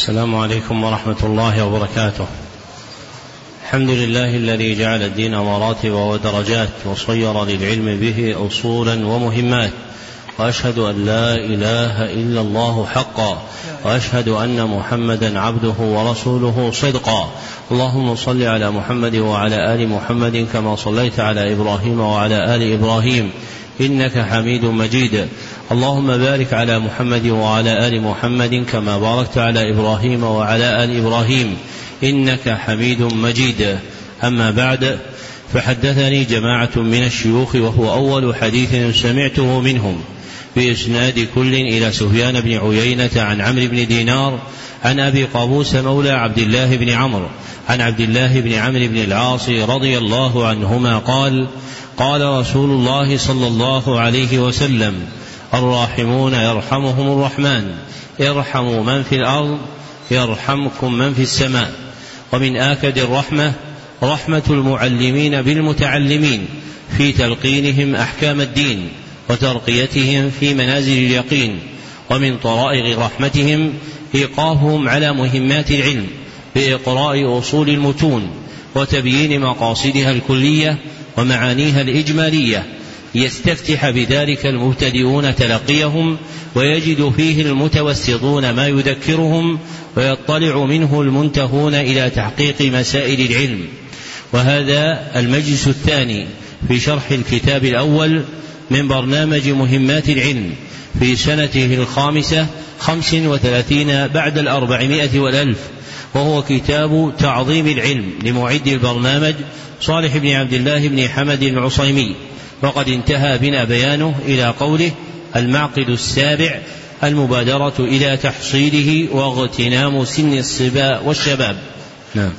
السلام عليكم ورحمة الله وبركاته. الحمد لله الذي جعل الدين مراتب ودرجات وصير للعلم به أصولا ومهمات. وأشهد أن لا إله إلا الله حقا وأشهد أن محمدا عبده ورسوله صدقا. اللهم صل على محمد وعلى آل محمد كما صليت على إبراهيم وعلى آل إبراهيم إنك حميد مجيد. اللهم بارك على محمد وعلى آل محمد كما باركت على إبراهيم وعلى آل إبراهيم. إنك حميد مجيد. أما بعد فحدثني جماعة من الشيوخ وهو أول حديث سمعته منهم. بإسناد كل إلى سفيان بن عيينة عن عمرو بن دينار عن أبي قابوس مولى عبد الله بن عمرو عن عبد الله بن عمرو بن العاص رضي الله عنهما قال قال رسول الله صلى الله عليه وسلم الراحمون يرحمهم الرحمن ارحموا من في الأرض يرحمكم من في السماء. ومن آكد الرحمة رحمة المعلمين بالمتعلمين في تلقينهم أحكام الدين وترقيتهم في منازل اليقين. ومن طرائق رحمتهم إيقافهم على مهمات العلم بإقراء أصول المتون وتبيين مقاصدها الكلية ومعانيها الإجمالية يستفتح بذلك المبتدئون تلقيهم ويجد فيه المتوسطون ما يذكرهم ويطلع منه المنتهون إلى تحقيق مسائل العلم. وهذا المجلس الثاني في شرح الكتاب الأول من برنامج مهمات العلم في سنته الخامسة خمس وثلاثين بعد الأربعمائة والألف. وهو كتاب تعظيم العلم لمعد البرنامج صالح بن عبد الله بن حمد العصيمي. وقد انتهى بنا بيانه إلى قوله المعقد السابع المبادرة إلى تحصيله واغتنام سن الصبا والشباب. نعم.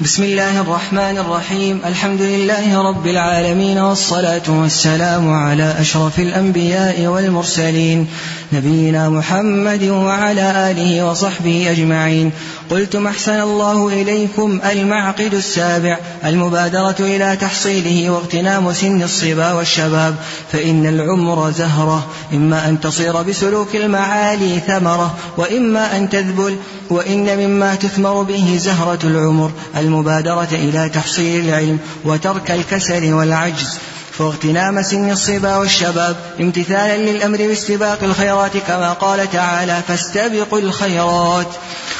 بسم الله الرحمن الرحيم. الحمد لله رب العالمين والصلاة والسلام على أشرف الأنبياء والمرسلين نبينا محمد وعلى آله وصحبه أجمعين. قلتم أحسن الله إليكم المعقد السابع المبادرة إلى تحصيله واغتنام سن الصبا والشباب. فإن العمر زهرة إما أن تصير بسلوك المعالي ثمرة وإما أن تذبل وإن مما تثمر به زهرة العمر المبادرة إلى تحصيل العلم وترك الكسل والعجز. واغتنام سن الصبا والشباب امتثالا للأمر باستباق الخيرات كما قال تعالى فاستبقوا الخيرات.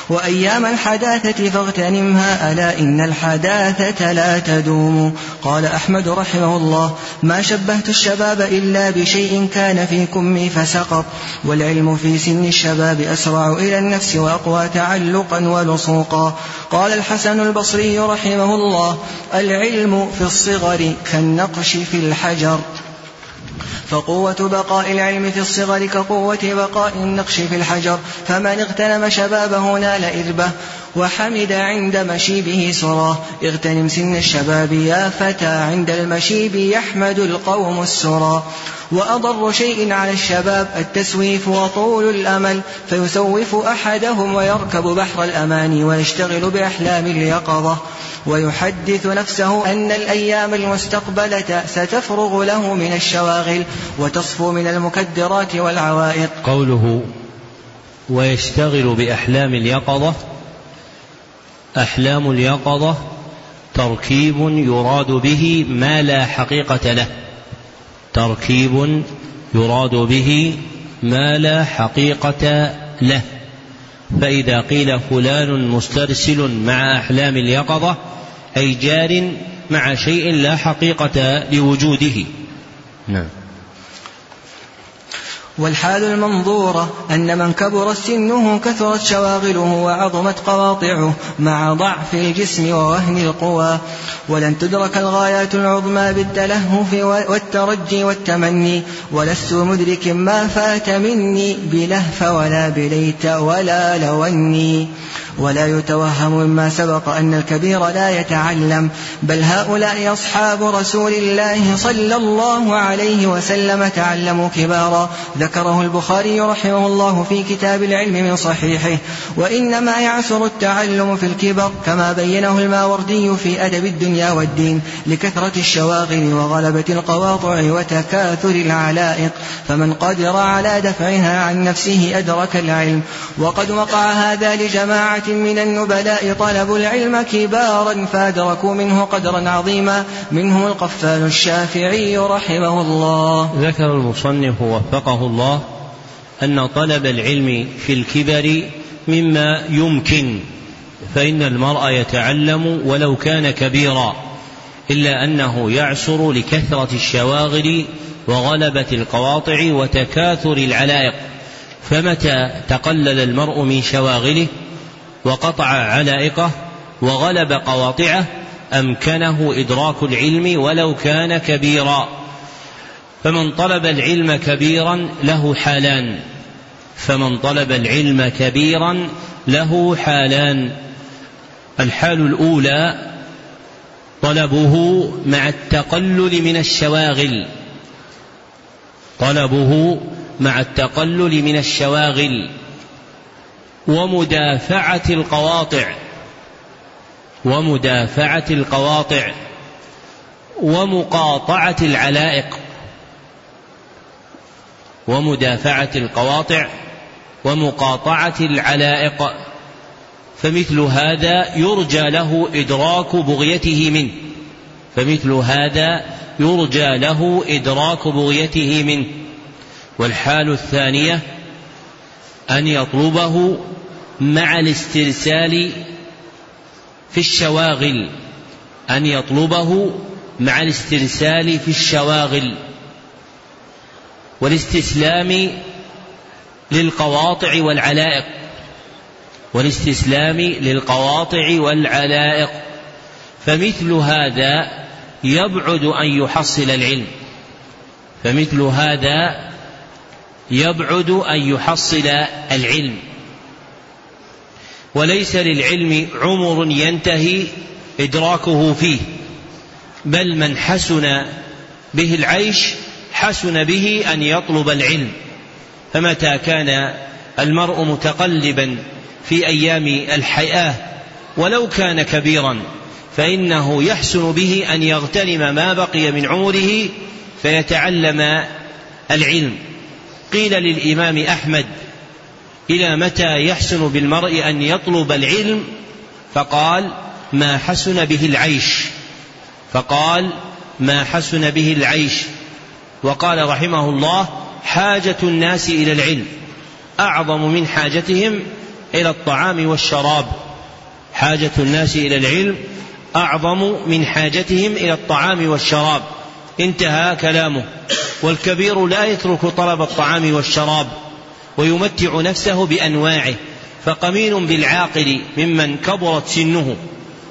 وأيام الحداثة فاغتنمها ألا إن الحداثة لا تدوم. قال أحمد رحمه الله ما شبهت الشباب إلا بشيء كان في كمي فسقط والعلم في سن الشباب أسرع إلى النفس وأقوى تعلقا ولصوقا. قال الحسن البصري رحمه الله العلم في الصغر كالنقش في الحجر. فقوة بقاء العلم في الصغر كقوة بقاء النقش في الحجر فمن اغتنم شبابه نال إربه وحمد عند مشيبه سراه. اغتنم سن الشباب يا فتى عند المشيب يحمد القوم السرى. وأضر شيء على الشباب التسويف وطول الأمل فيسوف أحدهم ويركب بحر الأماني ويشتغل بأحلام اليقظة. ويحدث نفسه أن الأيام المستقبلة ستفرغ له من الشواغل وتصفو من المكدرات والعوائق. قوله ويشتغل بأحلام اليقظة أحلام اليقظة تركيب يراد به ما لا حقيقة له. تركيب يراد به ما لا حقيقة له. فإذا قيل فلان مسترسل مع أحلام اليقظة أي جار مع شيء لا حقيقة لوجوده. نعم. والحال المنظورة أن من كبر سنه كثرت شواغله وعظمت قواطعه مع ضعف الجسم ووهن القوى. ولن تدرك الغايات العظمى بالتلهف والترجي والتمني. ولست مدرك ما فات مني بلهف ولا بليت ولا لوني. ولا يتوهم مما سبق أن الكبير لا يتعلم بل هؤلاء أصحاب رسول الله صلى الله عليه وسلم تعلموا كبارا. ذكره البخاري رحمه الله في كتاب العلم من صحيحه. وإنما يعسر التعلم في الكبر كما بينه الماوردي في أدب الدنيا والدين لكثرة الشواغل وغلبة القواطع وتكاثر العلائق. فمن قدر على دفعها عن نفسه أدرك العلم. وقد وقع هذا لجماعة من النبلاء طلبوا العلم كبارا فأدركوا منه قدرا عظيما. منهم القفال الشافعي رحمه الله. ذكر المصنف وفقه الله أن طلب العلم في الكبر مما يمكن فإن المرء يتعلم ولو كان كبيرا إلا أنه يعسر لكثرة الشواغل وغلبة القواطع وتكاثر العلائق فمتى تقلل المرء من شواغله؟ وقطع علائقه وغلب قواطعه أمكنه إدراك العلم ولو كان كبيرا. فمن طلب العلم كبيرا له حالان. فمن طلب العلم كبيرا له حالان. الحال الأولى طلبه مع التقلل من الشواغل. طلبه مع التقلل من الشواغل. ومدافعة القواطع. ومدافعة القواطع. ومقاطعة العلائق. ومدافعة القواطع. ومقاطعة العلائق. فمثل هذا يرجى له إدراك بغيته منه. فمثل هذا يرجى له إدراك بغيته منه. والحال الثانية أن يطلبه مع الاسترسال في الشواغل أن يطلبه مع الاسترسال في الشواغل والاستسلام للقواطع والعلائق والاستسلام للقواطع والعلائق. فمثل هذا يبعد أن يحصل العلم. فمثل هذا يبعد أن يحصل العلم. وليس للعلم عمر ينتهي إدراكه فيه بل من حسن به العيش حسن به أن يطلب العلم. فمتى كان المرء متقلبا في أيام الحياة ولو كان كبيرا فإنه يحسن به أن يغتنم ما بقي من عمره فيتعلم العلم. قيل للإمام أحمد إلى متى يحسن بالمرء أن يطلب العلم؟ فقال ما حسن به العيش. فقال ما حسن به العيش. وقال رحمه الله حاجة الناس إلى العلم. أعظم من حاجتهم إلى الطعام والشراب. حاجة الناس إلى العلم أعظم من حاجتهم إلى الطعام والشراب. انتهى كلامه. والكبير لا يترك طلب الطعام والشراب. ويمتع نفسه بأنواعه فقمين بالعاقل ممن كبرت سنه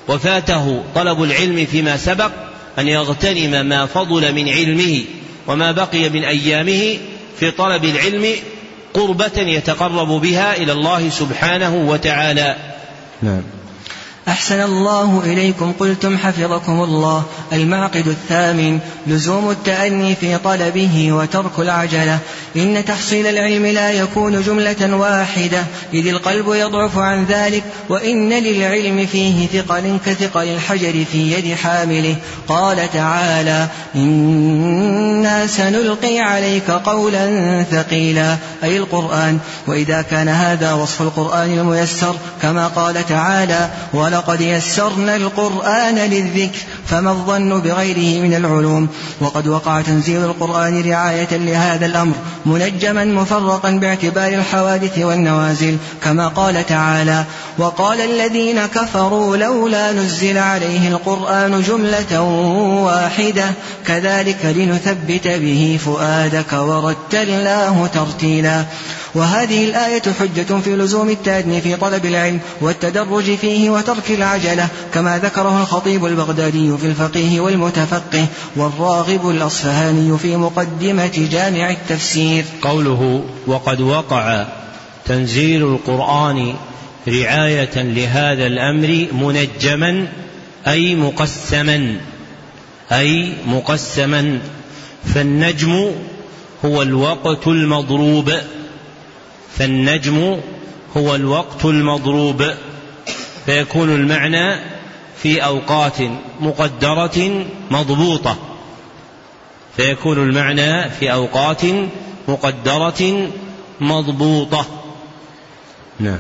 وفاته طلب العلم فيما سبق أن يغتنم ما فضل من علمه وما بقي من أيامه في طلب العلم قربة يتقرب بها إلى الله سبحانه وتعالى. نعم. أحسن الله إليكم قلتم حفظكم الله. المعقد الثامن لزوم التأني في طلبه وترك العجلة. إن تحصيل العلم لا يكون جملة واحدة. إذ القلب يضعف عن ذلك وإن للعلم فيه ثقل كثقل الحجر في يد حامله. قال تعالى إنا سنلقي عليك قولا ثقيلا. أي القرآن. وإذا كان هذا وصف القرآن الميسر كما قال تعالى ولقد يسرنا القرآن للذكر فما الظن بغيره من العلوم. وقد وقع تنزيل القرآن رعاية لهذا الأمر منجما مفرقا باعتبار الحوادث والنوازل كما قال تعالى وقال الذين كفروا لولا نزل عليه القرآن جملة واحدة كذلك لنثبت به فؤادك ورتلناه ترتيلا. وهذه الآية حجة في لزوم التأدني في طلب العلم والتدرج فيه وترك العجلة كما ذكره الخطيب البغدادي في الفقيه والمتفقه والراغب الأصفهاني في مقدمة جامع التفسير. قوله وقد وقع تنزيل القرآن رعاية لهذا الأمر منجما أي مقسما أي مقسما فالنجم هو الوقت المضروب فالنجم هو الوقت المضروب. فيكون المعنى في أوقات مقدرة مضبوطة. فيكون المعنى في أوقات مقدرة مضبوطة. نعم.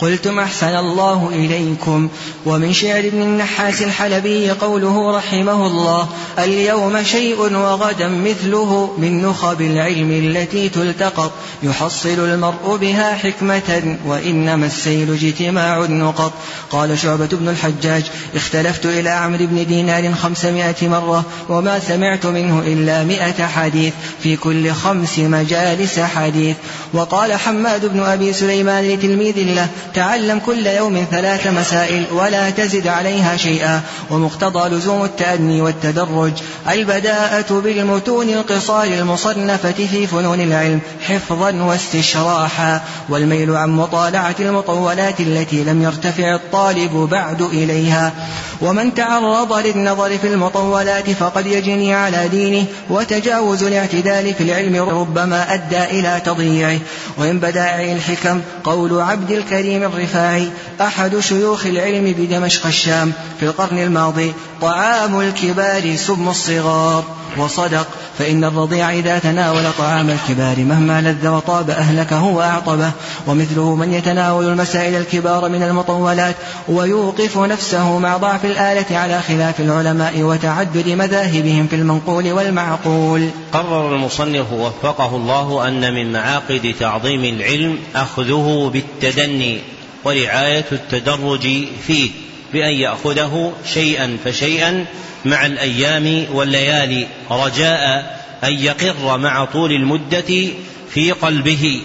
قلتم أحسن الله إليكم. ومن شعر ابن النحاس الحلبي قوله رحمه الله اليوم شيء وغدا مثله من نخب العلم التي تلتقط يحصل المرء بها حكمة وإنما السيل اجتماع النقط. قال شعبة بن الحجاج اختلفت إلى عمرو بن دينار خمسمائة مرة وما سمعت منه إلا مئة حديث في كل خمس مجالس حديث. وقال حماد بن أبي سليمان لتلميذ له تعلم كل يوم ثلاث مسائل ولا تزد عليها شيئا ومقتضى لزوم التأني والتدرج. البداءة بالمتون القصار المصنفة في فنون العلم حفظا واستشراحا. والميل عن مطالعة المطولات التي لم يرتفع الطالب بعد إليها. ومن تعرض للنظر في المطولات فقد يجني على دينه وتجاوز الاعتدال في العلم ربما أدى إلى تضييعه. ومن بدائع الحكم قول عبد الكريم الرفاعي أحد شيوخ العلم بدمشق الشام في القرن الماضي طعام الكبار سم الصغار. وصدق فإن الرضيع إذا تناول طعام الكبار مهما لذ وطاب أهلكه وأعطبه ومثله من يتناول المسائل الكبار من المطولات ويوقف نفسه مع ضعف الآلة على خلاف العلماء وتعدد مذاهبهم في المنقول والمعقول. قرر المصنف وفقه الله أن من معاقد تعظيم العلم أخذه بالتدني ورعاية التدرج فيه. بأن يأخذه شيئا فشيئا مع الأيام والليالي رجاء أن يقر مع طول المدة في قلبه.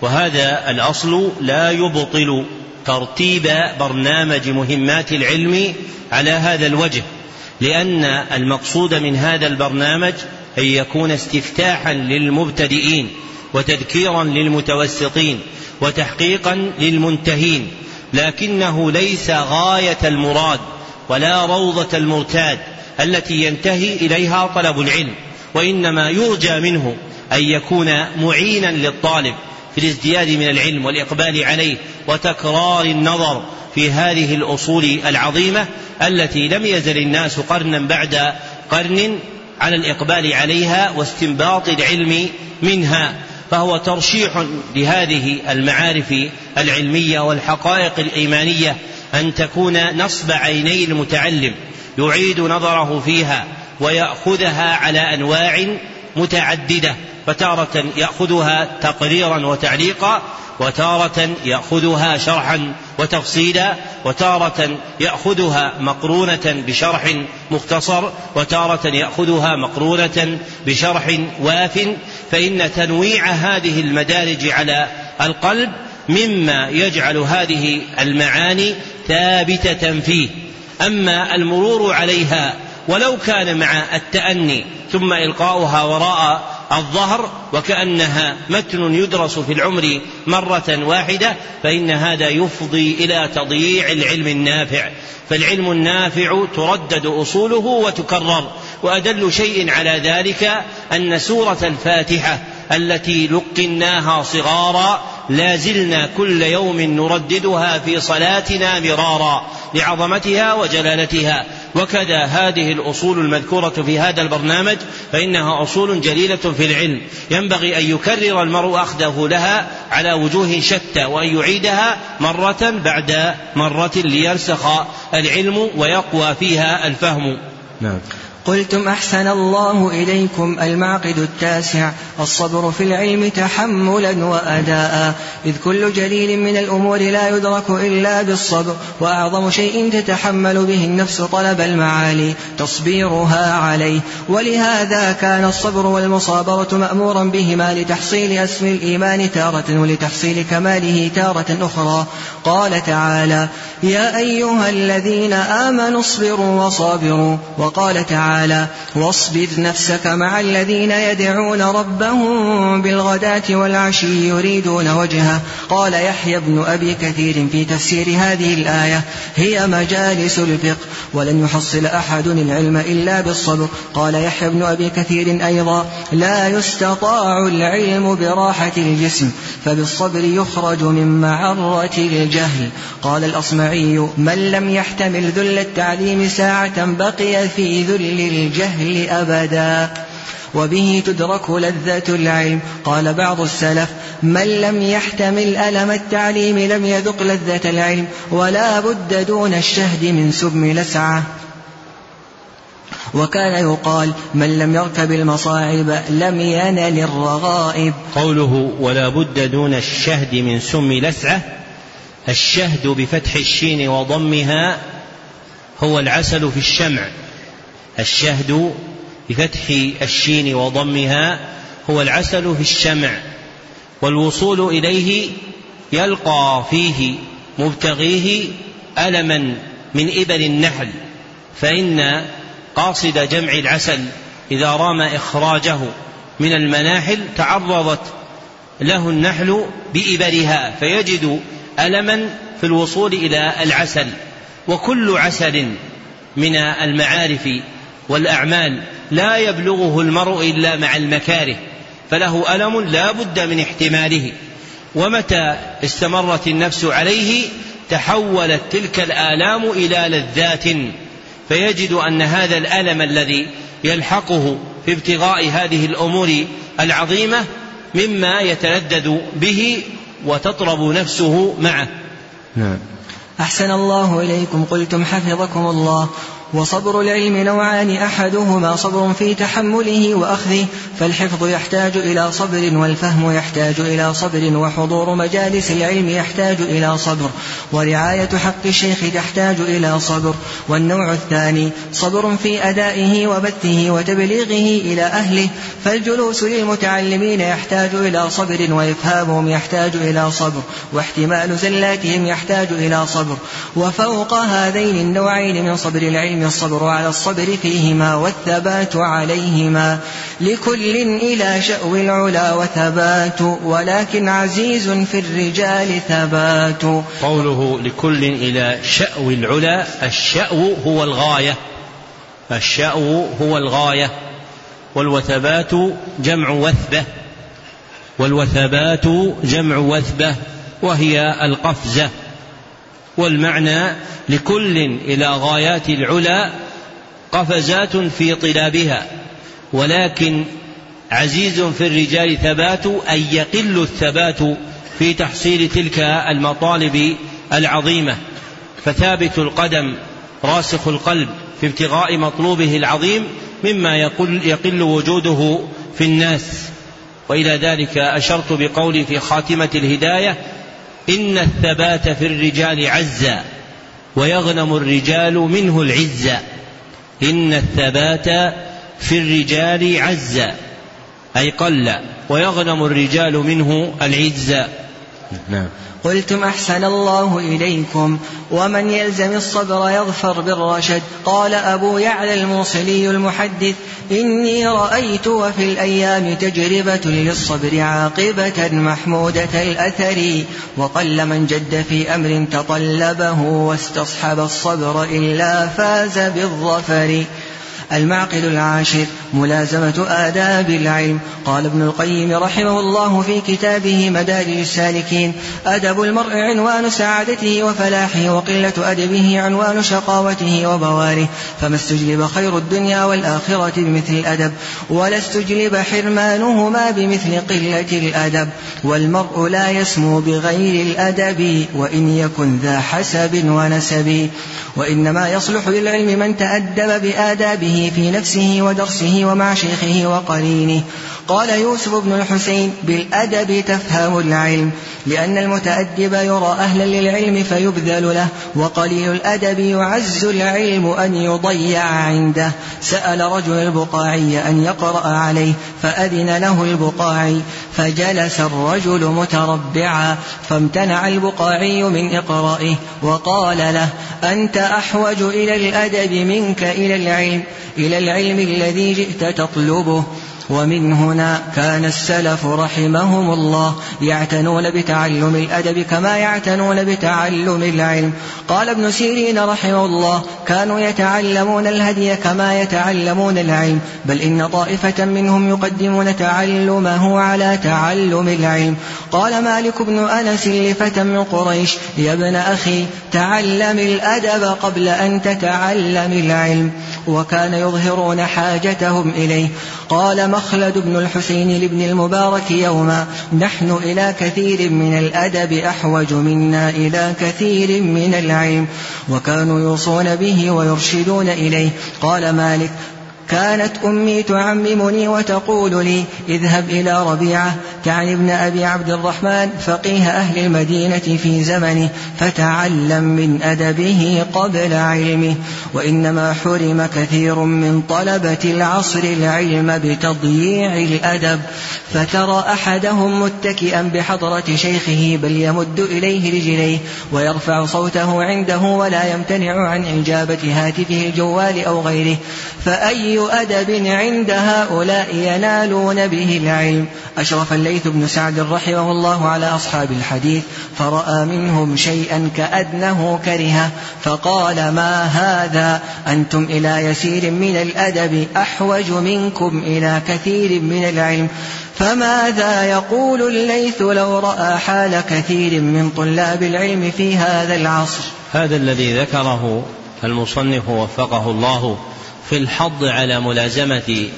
وهذا الأصل لا يبطل ترتيب برنامج مهمات العلم على هذا الوجه لأن المقصود من هذا البرنامج أن يكون استفتاحا للمبتدئين وتذكيرا للمتوسطين وتحقيقا للمنتهين. لكنه ليس غاية المراد ولا روضة المرتاد التي ينتهي إليها طلب العلم وإنما يرجى منه أن يكون معينا للطالب في الازدياد من العلم والإقبال عليه وتكرار النظر في هذه الأصول العظيمة التي لم يزل الناس قرنا بعد قرن على الإقبال عليها واستنباط العلم منها. فهو ترشيح لهذه المعارف العلمية والحقائق الإيمانية أن تكون نصب عيني المتعلم يعيد نظره فيها ويأخذها على أنواع متعددة فتارة يأخذها تقريرا وتعليقا وتارة يأخذها شرحا وتفصيلا وتارة يأخذها مقرونة بشرح مختصر وتارة يأخذها مقرونة بشرح واف فإن تنويع هذه المدارج على القلب مما يجعل هذه المعاني ثابتة فيه. أما المرور عليها ولو كان مع التأني ثم إلقاؤها وراء الظهر وكأنها متن يدرس في العمر مرة واحدة فإن هذا يفضي إلى تضييع العلم النافع. فالعلم النافع تردد أصوله وتكرر. وأدل شيء على ذلك أن سورة الفاتحة التي لقناها صغارا لا زلنا كل يوم نرددها في صلاتنا مرارا لعظمتها وجلالتها. وكذا هذه الأصول المذكورة في هذا البرنامج فإنها أصول جليلة في العلم. ينبغي أن يكرر المرء أخذه لها على وجوه شتى وأن يعيدها مرة بعد مرة ليرسخ العلم ويقوى فيها الفهم. نعم. قلتم أحسن الله إليكم المعقد التاسع الصبر في العلم تحملا وأداء. إذ كل جليل من الأمور لا يدرك إلا بالصبر وأعظم شيء تتحمل به النفس طلب المعالي تصبيرها عليه. ولهذا كان الصبر والمصابرة مأمورا بهما لتحصيل أسم الإيمان تارة ولتحصيل كماله تارة أخرى. قال تعالى يا أيها الذين آمنوا اصبروا وصابروا. وقال تعالى تعالى واصبر نفسك مع الذين يدعون ربهم بالغداة والعشي يريدون وجهه. قال يحيى بن أبي كثير في تفسير هذه الآية هي مجالس الفقه ولن يحصل أحد العلم إلا بالصبر. قال يحيى بن أبي كثير أيضا لا يستطاع العلم براحة الجسم فبالصبر يخرج من معرة الجهل. قال الأصمعي من لم يحتمل ذل التعليم ساعة بقي في ذل الجهل أبدا. وبه تدرك لذة العلم. قال بعض السلف من لم يحتمل ألم التعليم لم يذق لذة العلم ولا بد دون الشهد من سبم لسعة. وكان يقال من لم يركب المصاعب لم ينل الرغائب. قوله ولا بد دون الشهد من سم لسعة الشهد بفتح الشين وضمها هو العسل في الشمع. الشهد بفتح الشين وضمها هو العسل في الشمع والوصول إليه يلقى فيه مبتغيه ألما من إبل النحل فإن قاصد جمع العسل إذا رام إخراجه من المناحل تعرضت له النحل بإبرها فيجد ألما في الوصول إلى العسل وكل عسل من المعارف والأعمال لا يبلغه المرء إلا مع المكاره فله ألم لا بد من احتماله. ومتى استمرت النفس عليه؟ تحولت تلك الآلام إلى لذات. فيجد أن هذا الألم الذي يلحقه في ابتغاء هذه الأمور العظيمة مما يتلذذ به وتطرب نفسه معه. نعم. أحسن الله إليكم قلتم حفظكم الله. وصبر العلم نوعان أحدهما صبر في تحمله وأخذه فالحفظ يحتاج إلى صبر والفهم يحتاج إلى صبر وحضور مجالس العلم يحتاج إلى صبر ورعاية حق الشيخ تحتاج إلى صبر. والنوع الثاني صبر في أدائه وبثه وتبليغه إلى أهله فالجلوس للمتعلمين يحتاج إلى صبر وإفهامهم يحتاج إلى صبر واحتمال زلاتهم يحتاج إلى صبر. وفوق هذين النوعين من صبر العلم العلم الصبر على الصبر فيهما والثبات عليهما لكل إلى شأو العلا وثبات ولكن عزيز في الرجال ثبات. قوله لكل إلى شأو العلا الشأو هو الغاية. الشأو هو الغاية. والوثبات جمع وثبة. والوثبات جمع وثبة وهي القفزة. والمعنى لكل إلى غايات العلا قفزات في طلابها ولكن عزيز في الرجال ثبات أن يقل الثبات في تحصيل تلك المطالب العظيمة. فثابت القدم راسخ القلب في ابتغاء مطلوبه العظيم مما يقل, يقل وجوده في الناس. وإلى ذلك أشرت بقولي في خاتمة الهداية إن الثبات في الرجال عزا ويغنم الرجال منه العزة إن الثبات في الرجال عزا أي قل ويغنم الرجال منه العزة نعم. قلتم أحسن الله إليكم ومن يلزم الصبر يظفر بالرشد. قال أبو يعلى الموصلي المحدث إني رأيت وفي الأيام تجربة للصبر عاقبة محمودة الأثر وقل من جد في أمر تطلبه واستصحب الصبر إلا فاز بالظفر. المعقد العاشر ملازمة آداب العلم. قال ابن القيم رحمه الله في كتابه مدارج السالكين أدب المرء عنوان سعادته وفلاحه وقلة أدبه عنوان شقاوته وبواره. فما استجلب خير الدنيا والآخرة بمثل الأدب ولا استجلب حرمانهما بمثل قلة الأدب. والمرء لا يسمو بغير الأدب وإن يكن ذا حسب ونسب. وإنما يصلح للعلم من تأدب بآدابه في نفسه ودرسه ومع شيخه وقرينه قال يوسف بن الحسين بالأدب تفهم العلم لأن المتأدب يرى أهلا للعلم فيبذل له وقليل الأدب يعز العلم أن يضيع عنده. سأل رجل البقاعي أن يقرأ عليه فأذن له البقاعي فجلس الرجل متربعا فامتنع البقاعي من إقرائه وقال له أنت أحوج إلى الأدب منك إلى العلم إلى العلم الذي جئت تطلبه. ومن هنا كان السلف رحمهم الله يعتنون بتعلم الأدب كما يعتنون بتعلم العلم. قال ابن سيرين رحمه الله كانوا يتعلمون الهدي كما يتعلمون العلم بل إن طائفة منهم يقدمون تعلمه على تعلم العلم. قال مالك بن أنس لفتى من قريش يا ابن أخي تعلم الأدب قبل أن تتعلم العلم وكان يظهرون حاجتهم إليه. قال مخلد بن الحسين لابن المبارك يوما. نحن إلى كثير من الأدب أحوج منا إلى كثير من العلم. وكانوا يوصون به ويرشدون إليه. قال مالك كانت أمي تعممني وتقول لي اذهب إلى ربيعة تعني ابن أبي عبد الرحمن فقيه أهل المدينة في زمنه فتعلم من أدبه قبل علمه. وإنما حرم كثير من طلبة العصر العلم بتضييع الأدب. فترى أحدهم متكئا بحضرة شيخه بل يمد إليه رجليه ويرفع صوته عنده ولا يمتنع عن إجابة هاتفه الجوال أو غيره. فأي أدب عند هؤلاء ينالون به العلم. أشرف الليث بن سعد رحمه الله على أصحاب الحديث فرأى منهم شيئا كأدنه كرهه فقال ما هذا؟ أنتم إلى يسير من الأدب أحوج منكم إلى كثير من العلم. فماذا يقول الليث لو رأى حال كثير من طلاب العلم في هذا العصر؟ هذا الذي ذكره المصنف وفقه الله في الحض على ملازمة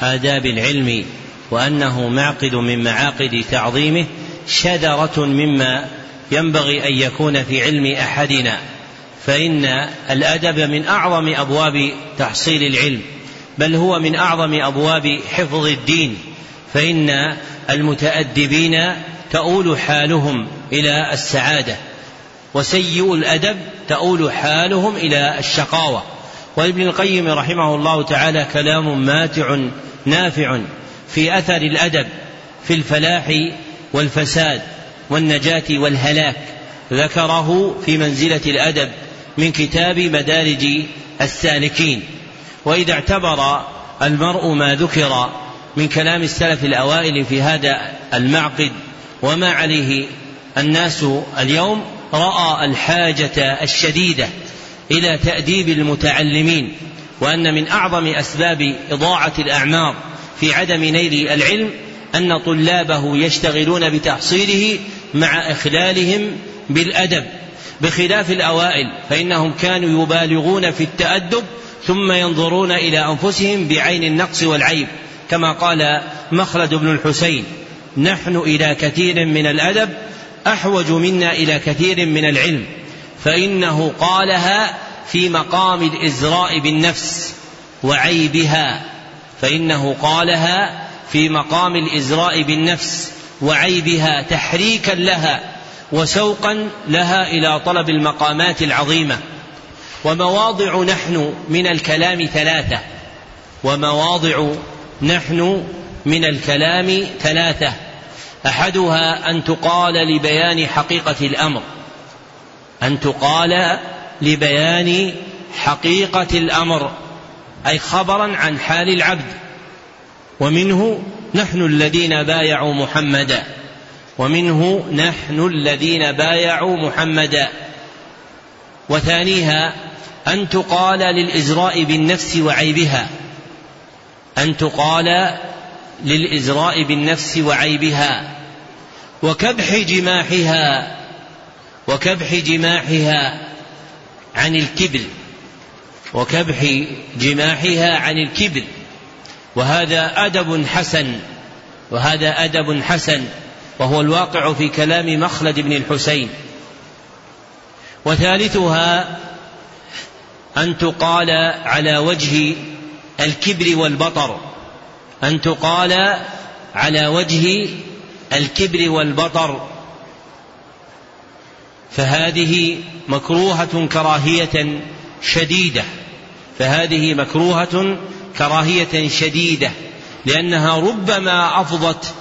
آداب العلم وأنه معقد من معاقد تعظيمه شذرة مما ينبغي أن يكون في علم أحدنا. فإن الأدب من أعظم أبواب تحصيل العلم بل هو من أعظم أبواب حفظ الدين. فإن المتأدبين تؤول حالهم إلى السعادة وسيء الأدب تؤول حالهم إلى الشقاوة. وابن القيم رحمه الله تعالى كلام ماتع نافع في أثر الأدب في الفلاح والفساد والنجاة والهلاك ذكره في منزلة الأدب من كتاب مدارج السالكين. وإذا اعتبر المرء ما ذكر من كلام السلف الأوائل في هذا المعقد وما عليه الناس اليوم رأى الحاجة الشديدة إلى تأديب المتعلمين وأن من أعظم أسباب إضاعة الأعمار في عدم نيل العلم أن طلابه يشتغلون بتحصيله مع إخلالهم بالأدب. بخلاف الأوائل فإنهم كانوا يبالغون في التأدب ثم ينظرون إلى أنفسهم بعين النقص والعيب. كما قال مخلد بن الحسين نحن إلى كثير من الأدب أحوج منا إلى كثير من العلم. فإنه قالها في مقام الإزراء بالنفس وعيبها. فإنه قالها في مقام الإزراء بالنفس وعيبها تحريكا لها وسوقا لها إلى طلب المقامات العظيمة. ومواضع نحن من الكلام ثلاثة. ومواضع نحن من الكلام ثلاثة. أحدها أن تقال لبيان حقيقة الأمر. أن تقال لبيان حقيقة الأمر أي خبرا عن حال العبد. ومنه نحن الذين بايعوا محمدا. ومنه نحن الذين بايعوا محمدا. وثانيها أن تقال للإزراء بالنفس وعيبها. أن تقال للإزراء بالنفس وعيبها. وكبح جماحها. وكبح جماحها عن الكبر وكبح جماحها عن الكبر وهذا أدب حسن وهذا أدب حسن وهو الواقع في كلام مخلد بن الحسين. وثالثها أن تقال على وجه الكبر والبطر. أن تقال على وجه الكبر والبطر. فهذه مكروهة كراهية شديدة. فهذه مكروهة كراهية شديدة لأنها ربما أفضت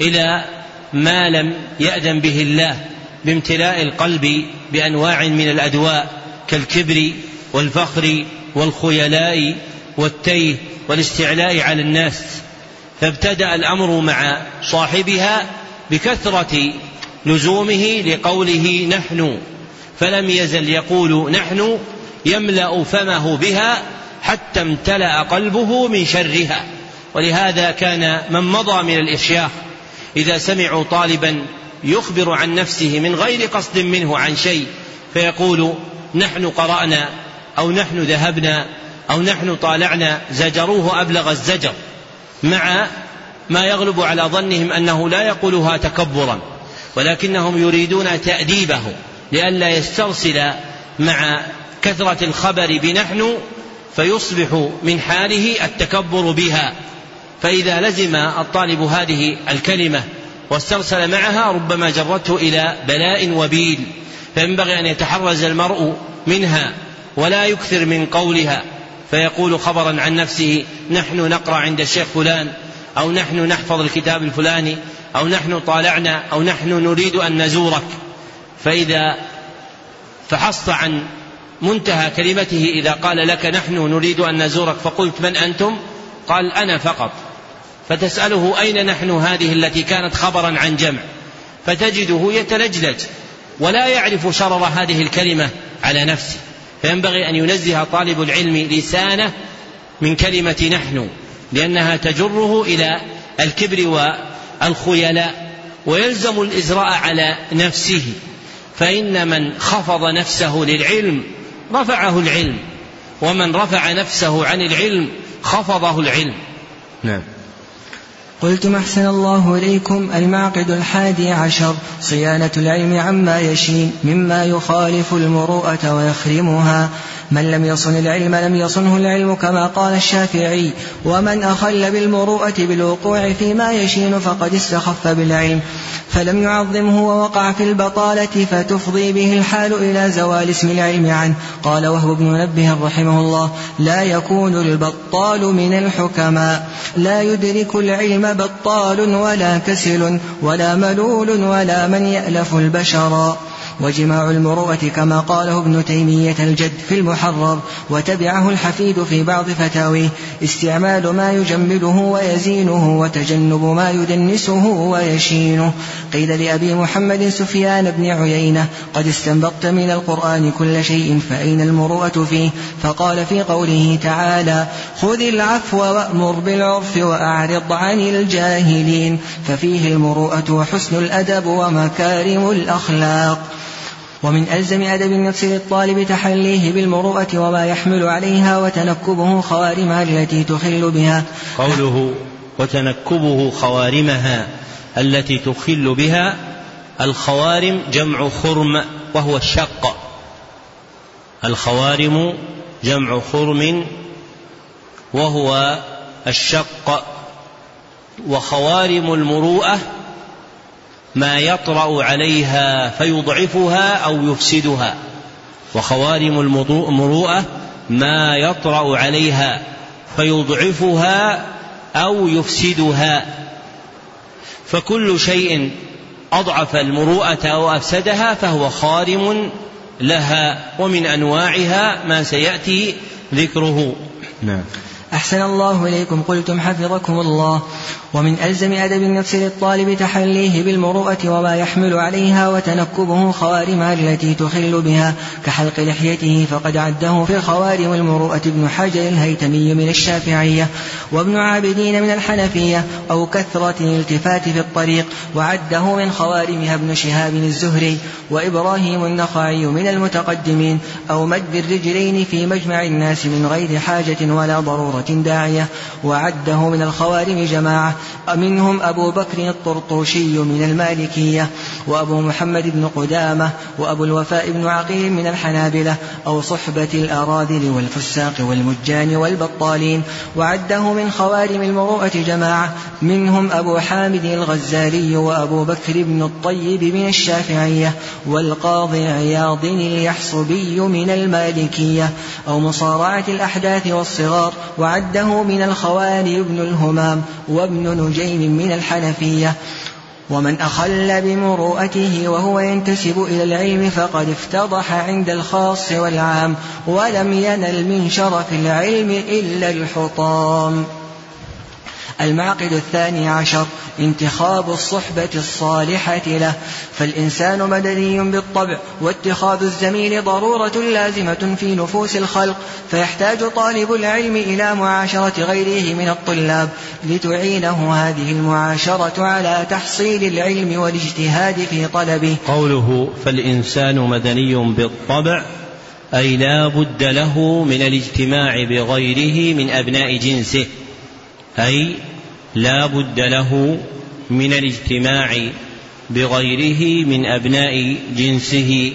إلى ما لم يأذن به الله بامتلاء القلب بأنواع من الأدواء كالكبر والفخر والخيلاء والتيه والاستعلاء على الناس. فابتدأ الأمر مع صاحبها بكثرة لزومه لقوله نحن. فلم يزل يقول نحن يملأ فمه بها حتى امتلأ قلبه من شرها. ولهذا كان من مضى من الإشياخ إذا سمعوا طالبا يخبر عن نفسه من غير قصد منه عن شيء فيقول نحن قرأنا أو نحن ذهبنا أو نحن طالعنا زجروه أبلغ الزجر مع ما يغلب على ظنهم أنه لا يقولها تكبرا. ولكنهم يريدون تأديبه لئلا يسترسل مع كثرة الخبر بنحن فيصبح من حاله التكبر بها. فإذا لزم الطالب هذه الكلمة واسترسل معها ربما جرته إلى بلاء وبيل فينبغي أن يتحرز المرء منها ولا يكثر من قولها. فيقول خبرا عن نفسه نحن نقرأ عند الشيخ فلان أو نحن نحفظ الكتاب الفلاني أو نحن طالعنا أو نحن نريد أن نزورك. فإذا فحصت عن منتهى كلمته إذا قال لك نحن نريد أن نزورك فقلت من أنتم؟ قال أنا فقط. فتسأله أين نحن هذه التي كانت خبرا عن جمع؟ فتجده يتلجلج ولا يعرف شرر هذه الكلمة على نفسه. فينبغي أن ينزه طالب العلم لسانه من كلمة نحن لأنها تجره إلى الكبر والخيلاء ويلزم الإزراء على نفسه فإن من خفض نفسه للعلم رفعه العلم ومن رفع نفسه عن العلم خفضه العلم. نعم. قلتم أحسن الله إليكم المعقد الحادي عشر صيانة العلم عما يشين مما يخالف المروءة ويخرمها. من لم يصن العلم لم يصنه العلم كما قال الشافعي ومن أخل بالمروءة بالوقوع فيما يشين فقد استخف بالعلم. فلم يعظمه ووقع في البطالة فتفضي به الحال إلى زوال اسم العلم عنه. قال وهو بن منبه رحمه الله لا يكون البطال من الحكماء. لا يدرك العلم بطال ولا كسل ولا ملول ولا من يألف البشر وجماع المروءة كما قاله ابن تيمية الجد في المحرر وتبعه الحفيد في بعض فتاويه استعمال ما يجمله ويزينه وتجنب ما يدنسه ويشينه. قيل لأبي محمد سفيان بن عيينة قد استنبطت من القرآن كل شيء فأين المروءة فيه؟ فقال في قوله تعالى خذ العفو وأمر بالعرف وأعرض عن الجاهلين. ففيه المروءة وحسن الأدب ومكارم الأخلاق. ومن ألزم أدب النفس للطالب تحليه بالمروءة وما يحمل عليها وتنكبه خوارمها التي تخل بها. قوله وتنكبه خوارمها التي تخل بها الخوارم جمع خرم وهو الشق. الخوارم جمع خرم وهو الشق. وخوارم المروءة ما يطرأ عليها فيضعفها أو يفسدها. وخوارم المروءة ما يطرأ عليها فيضعفها أو يفسدها. فكل شيء أضعف المروءة أو أفسدها فهو خارم لها ومن أنواعها ما سيأتي ذكره. نعم. أحسن الله إليكم. قلتم حفظكم الله. ومن ألزم أدب النفس للطالب تحليه بالمروءة وما يحمل عليها وتنكبه خوارمها التي تخل بها. كحلق لحيته فقد عده في خوارم المروءة ابن حجر الهيتمي من الشافعية. وابن عابدين من الحنفية. أو كثرة الالتفات في الطريق. وعده من خوارمها ابن شهاب الزهري. وإبراهيم النخعي من المتقدمين. أو مد الرجلين في مجمع الناس من غير حاجة ولا ضرورة. داعية وعده من الخوارم جماعة منهم أبو بكر الطرطوشي من المالكية وأبو محمد بن قدامة وأبو الوفاء بن عقيل من الحنابلة أو صحبة الأراذل والفساق والمجان والبطالين. وعده من خوارم المروءة جماعة منهم أبو حامد الغزالي وأبو بكر بن الطيب من الشافعية والقاضي عياض اليحصبي من المالكية أو مصارعة الأحداث والصغار وعده من الخوارم ابن الهمام وابن نجيم من الحنفية. ومن أخل بمروءته وهو ينتسب إلى العلم فقد افتضح عند الخاص والعام ولم ينل من شرف العلم إلا الحطام. المعقد الثاني عشر انتخاب الصحبة الصالحة له. فالإنسان مدني بالطبع واتخاذ الزميل ضرورة لازمة في نفوس الخلق. فيحتاج طالب العلم إلى معاشرة غيره من الطلاب لتعينه هذه المعاشرة على تحصيل العلم والاجتهاد في طلبه. قوله فالإنسان مدني بالطبع أي لا بد له من الاجتماع بغيره من أبناء جنسه. أي لا بد له من الاجتماع بغيره من أبناء جنسه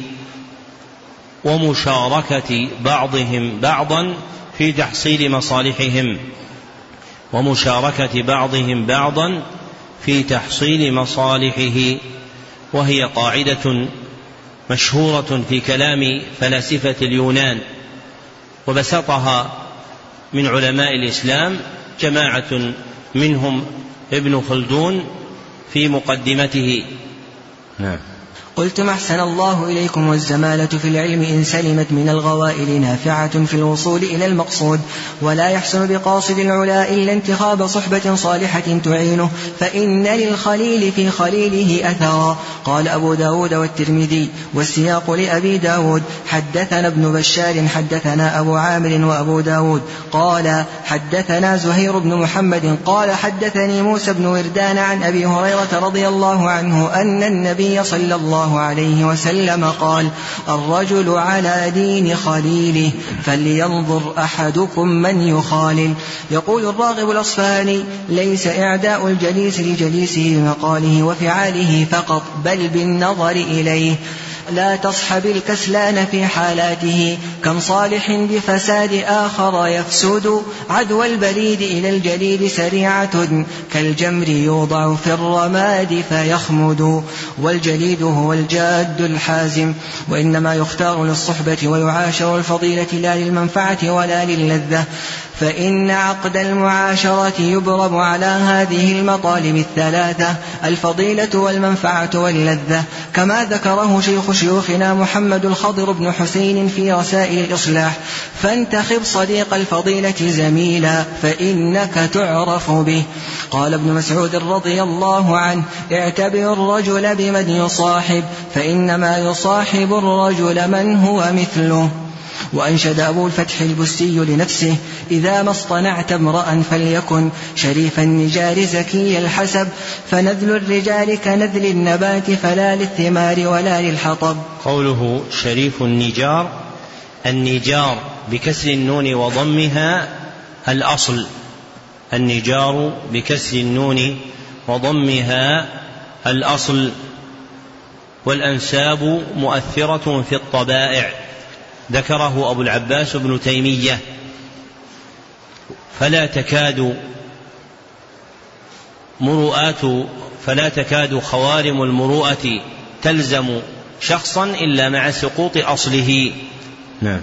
ومشاركة بعضهم بعضا في تحصيل مصالحهم ومشاركة بعضهم بعضا في تحصيل مصالحه وهي قاعدة مشهورة في كلام فلاسفة اليونان وبسطها من علماء الإسلام جماعة منهم ابن خلدون في مقدمته. نعم. قلتم أحسن الله إليكم والزمالة في العلم إن سلمت من الغوائل نافعة في الوصول إلى المقصود ولا يحسن بقاصد العلا إلا انتخاب صحبة صالحة تعينه فإن للخليل في خليله أثرا. قال أبو داود والترمذي والسياق لأبي داود حدثنا ابن بشار حدثنا أبو عامر وأبو داود. قال حدثنا زهير بن محمد قال حدثني موسى بن وردان عن أبي هريرة رضي الله عنه أن النبي صلى الله الله عليه وسلم قال الرجل على دين خليله فلينظر أحدكم من يخالل. يقول الراغب الأصفهاني ليس إعداء الجليس لجليسه بمقاله وفعاله فقط بل بالنظر إليه. لا تصحب الكسلان في حالاته. كم صالح بفساد آخر يفسد. عدوى البريد إلى الجليل سريعة. كالجمر يوضع في الرماد فيخمد. والجليد هو الجاد الحازم. وإنما يختار للصحبة ويعاشر الفضيلة لا للمنفعة ولا للذة. فإن عقد المعاشرة يبرم على هذه المطالب الثلاثة الفضيلة والمنفعة واللذة. كما ذكره شيخ شيوخنا محمد الخضر بن حسين في رسائل الإصلاح فانتخب صديق الفضيلة زميلا فإنك تعرف به. قال ابن مسعود رضي الله عنه اعتبر الرجل بمن يصاحب فإنما يصاحب الرجل من هو مثله. وأنشد أبو الفتح البستي لنفسه إذا ما اصطنعت امرأ فليكن شريف النجار زكي الحسب فنذل الرجال كنذل النبات فلا للثمار ولا للحطب. قوله شريف النجار النجار بكسر النون وضمها الأصل النجار بكسر النون وضمها الأصل والأنساب مؤثرة في الطبائع. ذكره أبو العباس بن تيمية. فلا تكاد مروءات فلا تكاد خوارم المروءة تلزم شخصا إلا مع سقوط أصله. نعم.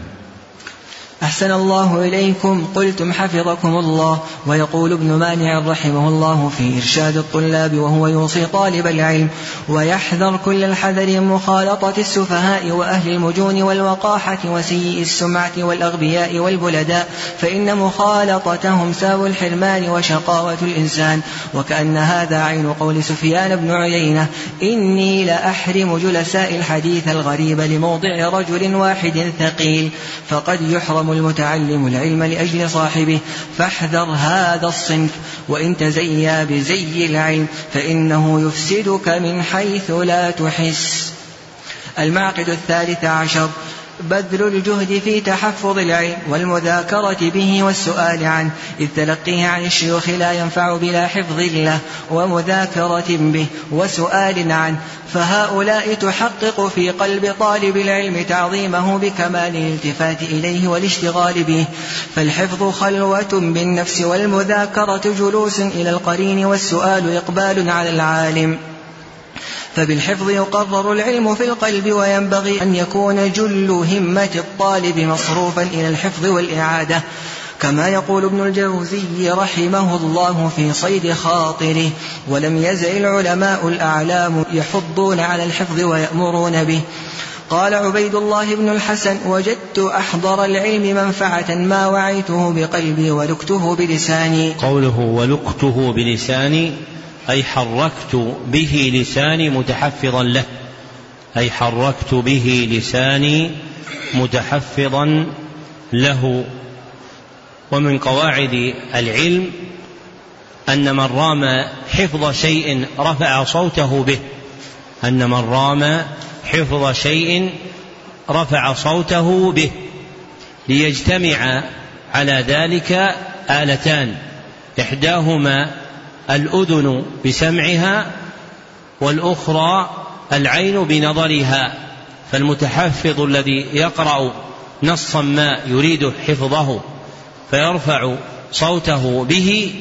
أحسن الله إليكم. قلتم حفظكم الله. ويقول ابن مانع رحمه الله في إرشاد الطلاب وهو يوصي طالب العلم ويحذر كل الحذر من مخالطة السفهاء وأهل المجون والوقاحة وسيء السمعة والأغبياء والبلداء فإن مخالطتهم ساو الحرمان وشقاوة الإنسان. وكأن هذا عين قول سفيان بن عيينة إني لأحرم جلساء الحديث الغريب لموضع رجل واحد ثقيل فقد يحرم المتعلم العلم لأجل صاحبه فاحذر هذا الصنف وإن تزيا بزي العلم فإنه يفسدك من حيث لا تحس. المعقد الثالث عشر بذل الجهد في تحفظ العلم والمذاكرة به والسؤال عنه إذ تلقيه عن الشيوخ لا ينفع بلا حفظ له ومذاكرة به وسؤال عنه. فهؤلاء تحقق في قلب طالب العلم تعظيمه بكمال الالتفات إليه والاشتغال به. فالحفظ خلوة بالنفس والمذاكرة جلوس إلى القرين والسؤال إقبال على العالم. فبالحفظ يقرر العلم في القلب وينبغي أن يكون جل همة الطالب مصروفا إلى الحفظ والإعادة كما يقول ابن الجوزي رحمه الله في صيد خاطره ولم يزل العلماء الأعلام يحضون على الحفظ ويأمرون به قال عبيد الله بن الحسن وجدت أحضر العلم منفعة ما وعيته بقلبي ولكته بلساني قوله ولكته بلساني أي حركت به لساني متحفظا له. أي حركت به لساني متحفظا له. ومن قواعد العلم أن من رام حفظ شيء رفع صوته به. أن من رام حفظ شيء رفع صوته به. ليجتمع على ذلك آلتان. إحداهما الأذن بسمعها والأخرى العين بنظرها فالمتحفظ الذي يقرأ نصا ما يريد حفظه فيرفع صوته به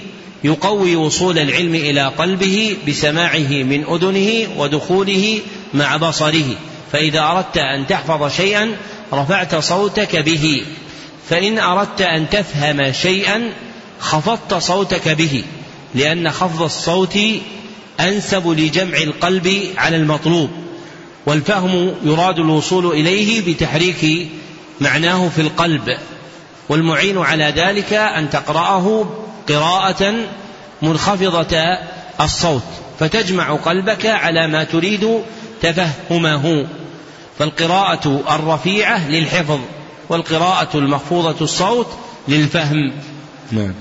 يقوي وصول العلم إلى قلبه بسماعه من أذنه ودخوله مع بصره فإذا أردت أن تحفظ شيئا رفعت صوتك به فإن أردت أن تفهم شيئا خفضت صوتك به. لأن خفض الصوت أنسب لجمع القلب على المطلوب والفهم يراد الوصول إليه بتحريك معناه في القلب والمعين على ذلك أن تقرأه قراءة منخفضة الصوت فتجمع قلبك على ما تريد تفهمه فالقراءة الرفيعة للحفظ والقراءة المخفوضة الصوت للفهم. نعم.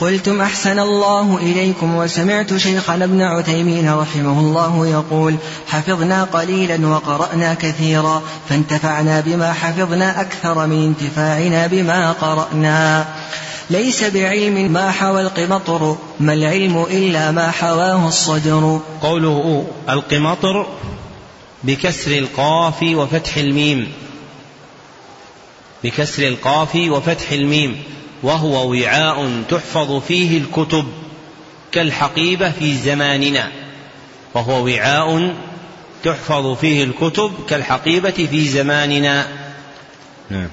قلتم أحسن الله إليكم وسمعت شيخنا ابن عثيمين رحمه الله يقول حفظنا قليلا وقرأنا كثيرا فانتفعنا بما حفظنا أكثر من انتفاعنا بما قرأنا. ليس بعلم ما حوى القمطر ما العلم إلا ما حواه الصدر. قوله القمطر بكسر القاف وفتح الميم. بكسر القاف وفتح الميم. وهو وعاء تحفظ فيه الكتب كالحقيبة في زماننا. وهو وعاء تحفظ فيه الكتب كالحقيبة في زماننا. نعم.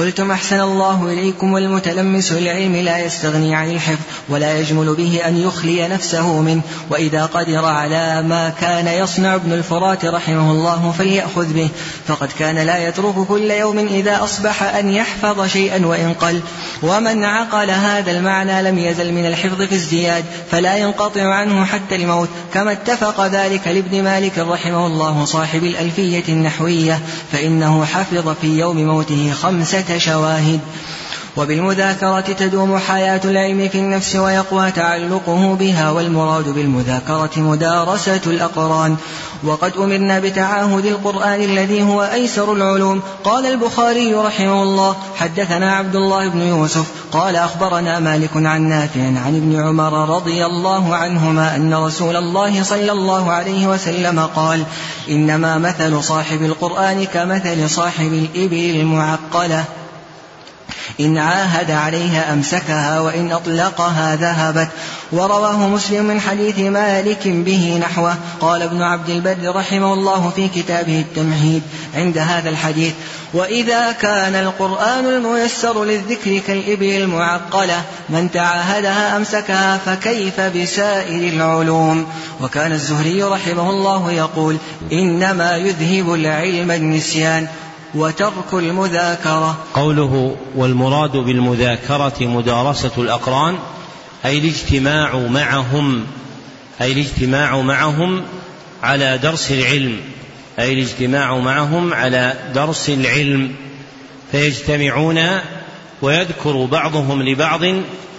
قلتم أحسن الله إليكم والمتلمس للعلم لا يستغني عن الحفظ ولا يجمل به أن يخلي نفسه منه. وإذا قدر على ما كان يصنع ابن الفرات رحمه الله فليأخذ به. فقد كان لا يترك كل يوم إذا أصبح أن يحفظ شيئا وإن قل. ومن عقل هذا المعنى لم يزل من الحفظ في ازدياد فلا ينقطع عنه حتى الموت. كما اتفق ذلك لابن مالك رحمه الله صاحب الألفية النحوية فإنه حفظ في يوم موته خمسة شواهد. وبالمذاكرة تدوم حياة العلم في النفس ويقوى تعلقه بها والمراد بالمذاكرة مدارسة الأقران. وقد أمرنا بتعاهد القرآن الذي هو أيسر العلوم. قال البخاري رحمه الله حدثنا عبد الله بن يوسف قال أخبرنا مالك عن نافع عن ابن عمر رضي الله عنهما أن رسول الله صلى الله عليه وسلم قال إنما مثل صاحب القرآن كمثل صاحب الإبل المعقلة. إن عاهد عليها أمسكها وإن أطلقها ذهبت. ورواه مسلم من حديث مالك به نحوه. قال ابن عبد البر رحمه الله في كتابه التمهيد عند هذا الحديث وإذا كان القرآن الميسر للذكر كالإبل المعقلة من تعاهدها أمسكها فكيف بسائر العلوم؟ وكان الزهري رحمه الله يقول إنما يذهب العلم النسيان. وترك المذاكرة. قوله والمراد بالمذاكرة مدارسة الأقران أي الاجتماع معهم أي الاجتماع معهم على درس العلم أي الاجتماع معهم على درس العلم. فيجتمعون ويذكر بعضهم لبعض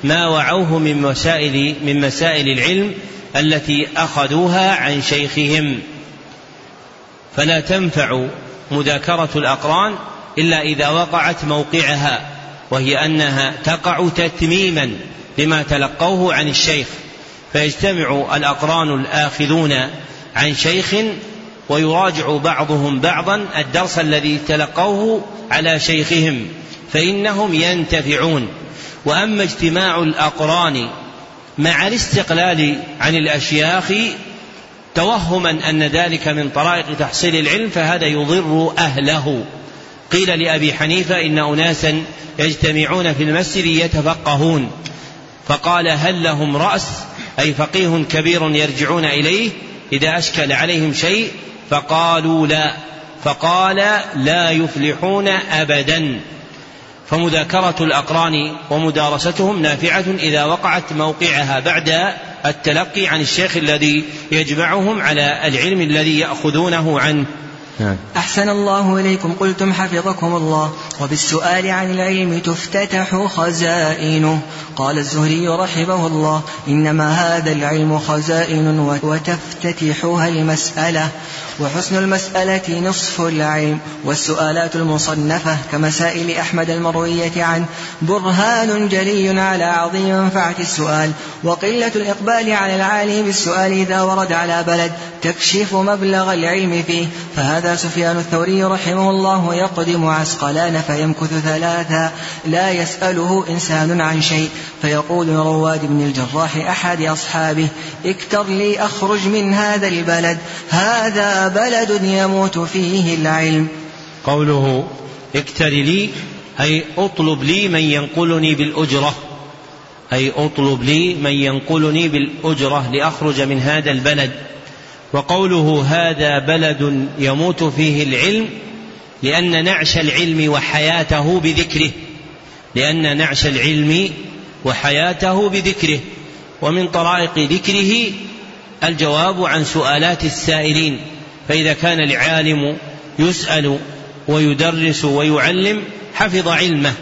ما وعوه من مسائل من مسائل العلم التي أخذوها عن شيخهم. فلا تنفع مذاكرة الأقران إلا إذا وقعت موقعها وهي أنها تقع تتميما لما تلقوه عن الشيخ فيجتمع الأقران الآخذون عن شيخ ويراجع بعضهم بعضا الدرس الذي تلقوه على شيخهم فإنهم ينتفعون. وأما اجتماع الأقران مع الاستقلال عن الأشياخ توهما أن ذلك من طرائق تحصيل العلم فهذا يضر أهله. قيل لأبي حنيفة إن أناسا يجتمعون في المسجد يتفقهون. فقال هل لهم رأس؟ أي فقيه كبير يرجعون إليه إذا أشكل عليهم شيء؟ فقالوا لا. فقال لا يفلحون أبدا. فمذاكرة الأقران ومدارستهم نافعة إذا وقعت موقعها بعد التلقي عن الشيخ الذي يجمعهم على العلم الذي يأخذونه عنه. نعم. أحسن الله إليكم. قلتم حفظكم الله. وبالسؤال عن العلم تفتتح خزائنه. قال الزهري رحمه الله إنما هذا العلم خزائن وتفتتحها المسألة. وحسن المسألة نصف العلم. والسؤالات المصنفة كمسائل أحمد المروية عنه. برهان جلي على عظيم منفعة السؤال. وقلة الإقبال على العالم بالسؤال إذا ورد على بلد. تكشف مبلغ العلم فيه. فهذا سفيان الثوري رحمه الله يقدم عسقلان فيمكث ثلاثا لا يسأله إنسان عن شيء. فيقول رواد بن الجراح أحد أصحابه أكتر لي أخرج من هذا البلد. هذا بلد يموت فيه العلم. قوله أكتر لي أي اطلب لي من ينقلني بالأجرة. أي اطلب لي من ينقلني بالأجرة لأخرج من هذا البلد. وقوله هذا بلد يموت فيه العلم لأن نعش العلم وحياته بذكره لأن نعش العلم وحياته بذكره. ومن طرائق ذكره الجواب عن سؤالات السائلين. فإذا كان العالم يسأل ويدرس ويعلم حفظ علمه.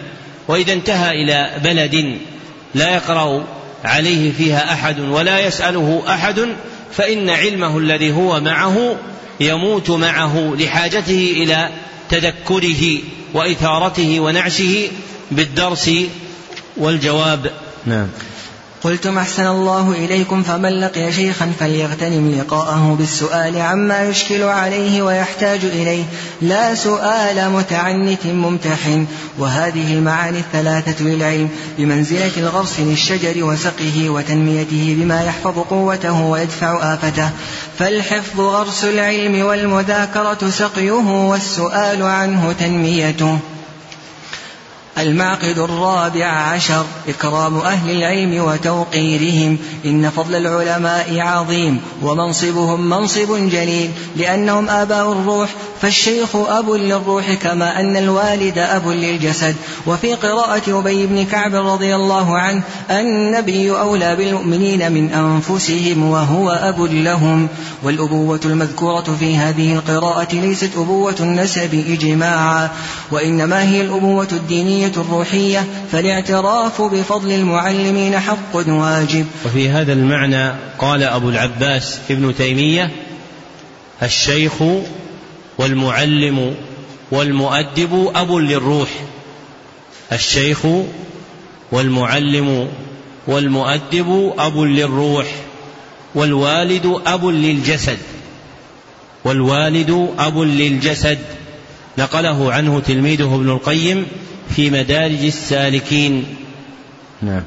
وإذا انتهى إلى بلد لا يقرأ عليه فيها أحد ولا يسأله أحد فإن علمه الذي هو معه يموت معه لحاجته إلى تذكره وإثارته ونعشه بالدرس والجواب. نعم. قلتم أحسن الله إليكم فمن لقي شيخا فليغتنم لقاءه بالسؤال عما يشكل عليه ويحتاج إليه. لا سؤال متعنت ممتحن. وهذه المعاني الثلاثة للعلم بمنزلة الغرس للشجر وسقه وتنميته بما يحفظ قوته ويدفع آفته. فالحفظ غرس العلم والمذاكرة سقيه والسؤال عنه تنميته. المعقد الرابع عشر إكرام أهل العلم وتوقيرهم. إن فضل العلماء عظيم ومنصبهم منصب جليل. لأنهم آباء الروح فالشيخ أب للروح كما أن الوالد أب للجسد. وفي قراءة أبي بن كعب رضي الله عنه النبي أولى بالمؤمنين من أنفسهم وهو أب لهم. والأبوة المذكورة في هذه القراءة ليست أبوة النسب إجماعا وإنما هي الأبوة الدينية الروحية فالاعتراف بفضل المعلمين حق واجب. وفي هذا المعنى قال أبو العباس ابن تيمية الشيخ والمعلم والمؤدب أب للروح. الشيخ والمعلم والمؤدب أب للروح والوالد أب للجسد والوالد أب للجسد. نقله عنه تلميذه ابن القيم في مدارج السالكين. نعم.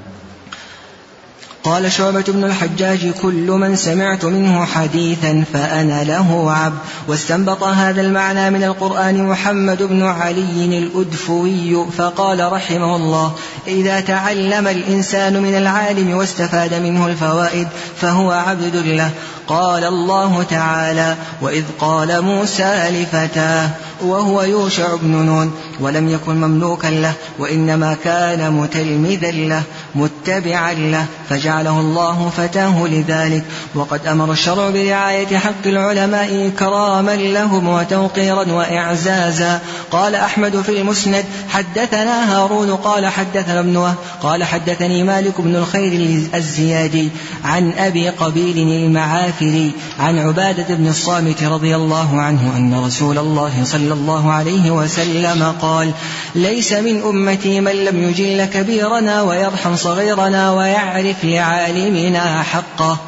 قال شعبة بن الحجاج كل من سمعت منه حديثا فأنا له عبد واستنبط هذا المعنى من القرآن محمد بن علي الأدفوي فقال رحمه الله إذا تعلم الإنسان من العالم واستفاد منه الفوائد فهو عبد له. قال الله تعالى وإذ قال موسى لفتاه وهو يوشع بن نون ولم يكن مملوكا له وإنما كان متلمذا له متبعا له فجعله الله فتاه لذلك. وقد أمر الشرع برعاية حق العلماء إكراما لهم وتوقيرا وإعزازا. قال أحمد في المسند حدثنا هارون قال حدثنا ابن قال حدثني مالك بن الخير الزيادي عن أبي قبيل المعافري عن عبادة بن الصامت رضي الله عنه أن رسول الله صلى الله عليه وسلم قال ليس من أمتي من لم يجل كبيرنا ويرحم صغيرنا ويعرف لعالمنا حقه.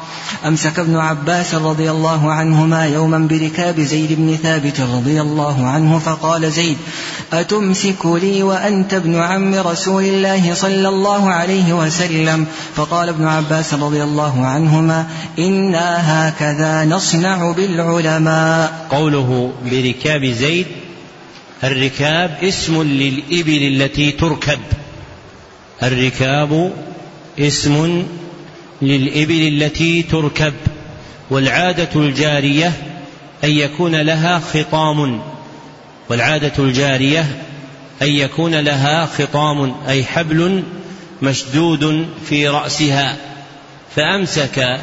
أمسك ابن عباس رضي الله عنهما يوما بركاب زيد بن ثابت رضي الله عنه فقال زيد أتمسك لي وأنت ابن عم رسول الله صلى الله عليه وسلم؟ فقال ابن عباس رضي الله عنهما إنا هكذا نصنع بالعلماء. قوله بركاب زيد الركاب اسم للإبل التي تركب. الركاب اسم للإبل التي تركب. والعادة الجارية أن يكون لها خطام. والعادة الجارية أن يكون لها خطام أي حبل مشدود في رأسها. فأمسك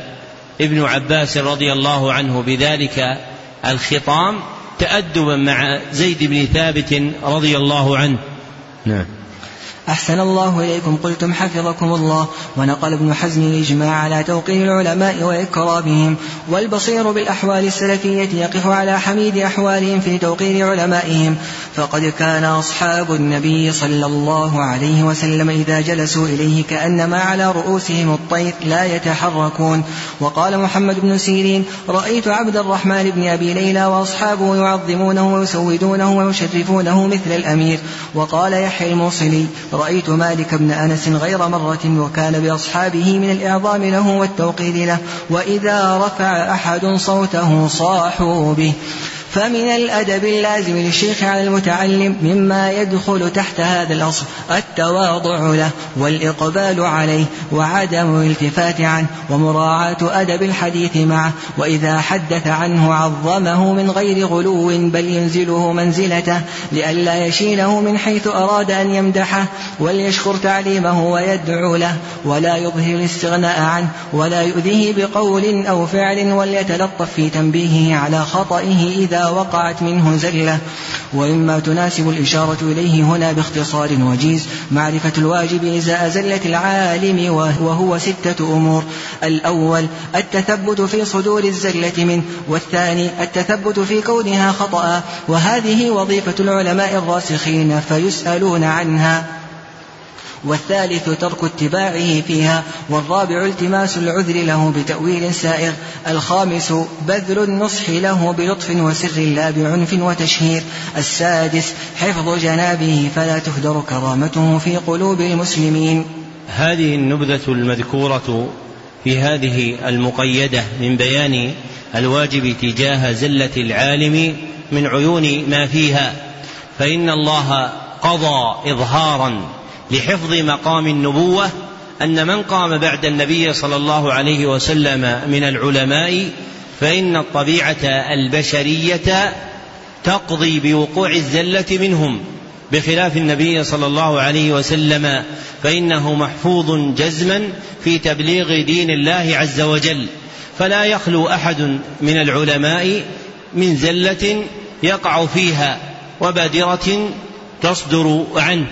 ابن عباس رضي الله عنه بذلك الخطام تأدبا مع زيد بن ثابت رضي الله عنه. نعم. أحسن الله إليكم. قلتم حفظكم الله. ونقل ابن حزم الإجماع على توقير العلماء وإكرامهم. والبصير بالأحوال السلفية يقف على حميد أحوالهم في توقير علمائهم. فقد كان أصحاب النبي صلى الله عليه وسلم إذا جلسوا إليه كأنما على رؤوسهم الطير لا يتحركون. وقال محمد بن سيرين رأيت عبد الرحمن بن أبي ليلى وأصحابه يعظمونه ويسودونه ويشرفونه مثل الأمير. وقال يحيى الموصلي رأيت مالك بن أنس غير مرة وكان بأصحابه من الإعظام له والتوقير له وإذا رفع أحد صوته صاحوا به. فمن الأدب اللازم للشيخ على المتعلم مما يدخل تحت هذا الأصل التواضع له والإقبال عليه وعدم الالتفات عنه ومراعاة أدب الحديث معه وإذا حدث عنه عظمه من غير غلو بل ينزله منزلته لئلا يشيله من حيث أراد أن يمدحه وليشكر تعليمه ويدعو له ولا يظهر الاستغناء عنه ولا يؤذيه بقول أو فعل وليتلطف في تنبيهه على خطئه إذا وقعت منه زلة وإما تناسب الإشارة إليه هنا باختصار وجيز. معرفة الواجب إزاء زلة العالم وهو ستة أمور. الأول التثبت في صدور الزلة منه والثاني التثبت في كونها خطأ. وهذه وظيفة العلماء الراسخين فيسألون عنها. والثالث ترك اتباعه فيها والرابع التماس العذر له بتأويل سائغ الخامس بذل النصح له بلطف وسر لا بعنف وتشهير السادس حفظ جنابه فلا تهدر كرامته في قلوب المسلمين. هذه النبذة المذكورة في هذه المقيدة من بيان الواجب تجاه زلة العالم من عيون ما فيها فإن الله قضى إظهارا لحفظ مقام النبوة أن من قام بعد النبي صلى الله عليه وسلم من العلماء فإن الطبيعة البشرية تقضي بوقوع الزلة منهم بخلاف النبي صلى الله عليه وسلم فإنه محفوظ جزما في تبليغ دين الله عز وجل. فلا يخلو أحد من العلماء من زلة يقع فيها وبادرة تصدر عنه.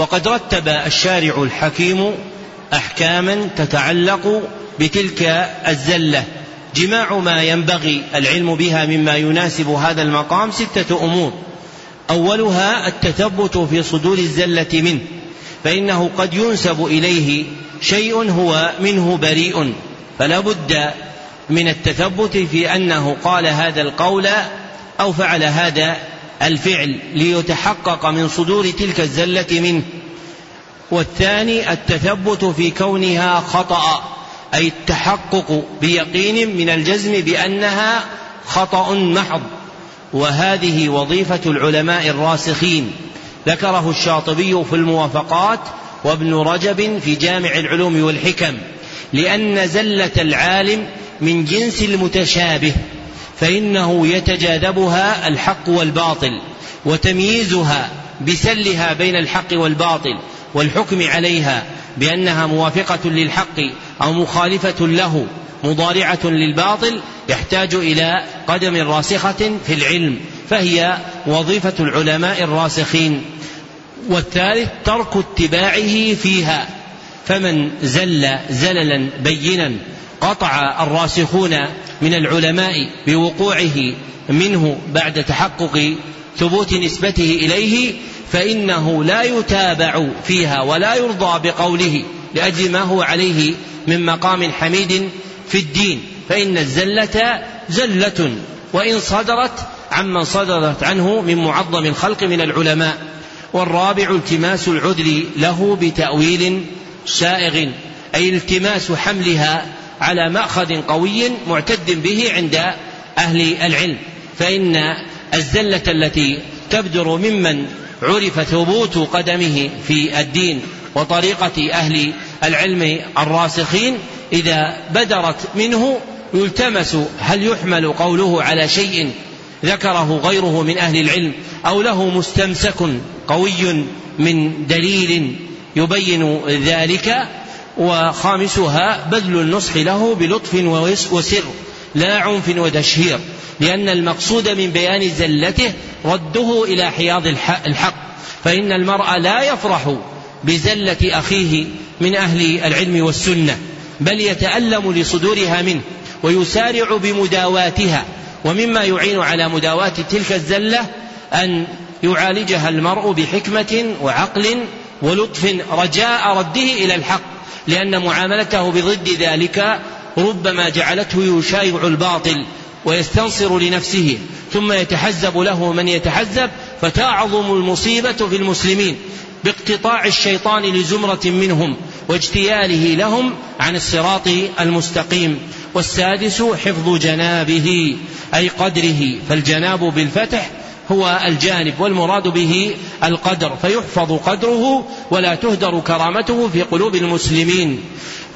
وقد رتب الشارع الحكيم أحكاما تتعلق بتلك الزلة. جماع ما ينبغي العلم بها مما يناسب هذا المقام ستة أمور. أولها التثبت في صدور الزلة منه فإنه قد ينسب إليه شيء هو منه بريء. فلا بد من التثبت في أنه قال هذا القول أو فعل هذا الفعل ليتحقق من صدور تلك الزلة منه. والثاني التثبت في كونها خطأ أي التحقق بيقين من الجزم بأنها خطأ محض. وهذه وظيفة العلماء الراسخين. ذكره الشاطبي في الموافقات وابن رجب في جامع العلوم والحكم لأن زلة العالم من جنس المتشابه. فإنه يتجاذبها الحق والباطل وتمييزها بسلها بين الحق والباطل والحكم عليها بأنها موافقة للحق أو مخالفة له مضارعة للباطل يحتاج إلى قدم راسخة في العلم فهي وظيفة العلماء الراسخين. والثالث ترك اتباعه فيها فمن زل زللا بينا قطع الراسخون من العلماء بوقوعه منه بعد تحقق ثبوت نسبته إليه فإنه لا يتابع فيها ولا يرضى بقوله لأجل ما هو عليه من مقام حميد في الدين. فإن الزلة زلة وإن صدرت عمن صدرت عنه من معظم الخلق من العلماء. والرابع التماس العذر له بتأويل سائغ أي التماس حملها على مأخذ قوي معتد به عند أهل العلم. فإن الزلة التي تبدر ممن عرف ثبوت قدمه في الدين وطريقة أهل العلم الراسخين إذا بدرت منه يلتمس هل يحمل قوله على شيء ذكره غيره من أهل العلم أو له مستمسك قوي من دليل يبين ذلك؟ وخامسها بذل النصح له بلطف وسر لا عنف وتشهير لأن المقصود من بيان زلته رده إلى حياض الحق فإن المرء لا يفرح بزلة أخيه من أهل العلم والسنة بل يتألم لصدورها منه ويسارع بمداواتها ومما يعين على مداواة تلك الزلة أن يعالجها المرء بحكمة وعقل ولطف رجاء رده إلى الحق. لأن معاملته بضد ذلك ربما جعلته يشايع الباطل ويستنصر لنفسه ثم يتحزب له من يتحزب فتعظم المصيبة في المسلمين باقتطاع الشيطان لزمرة منهم واجتياله لهم عن الصراط المستقيم. والسادس حفظ جنابه أي قدره فالجناب بالفتح هو الجانب والمراد به القدر فيحفظ قدره ولا تهدر كرامته في قلوب المسلمين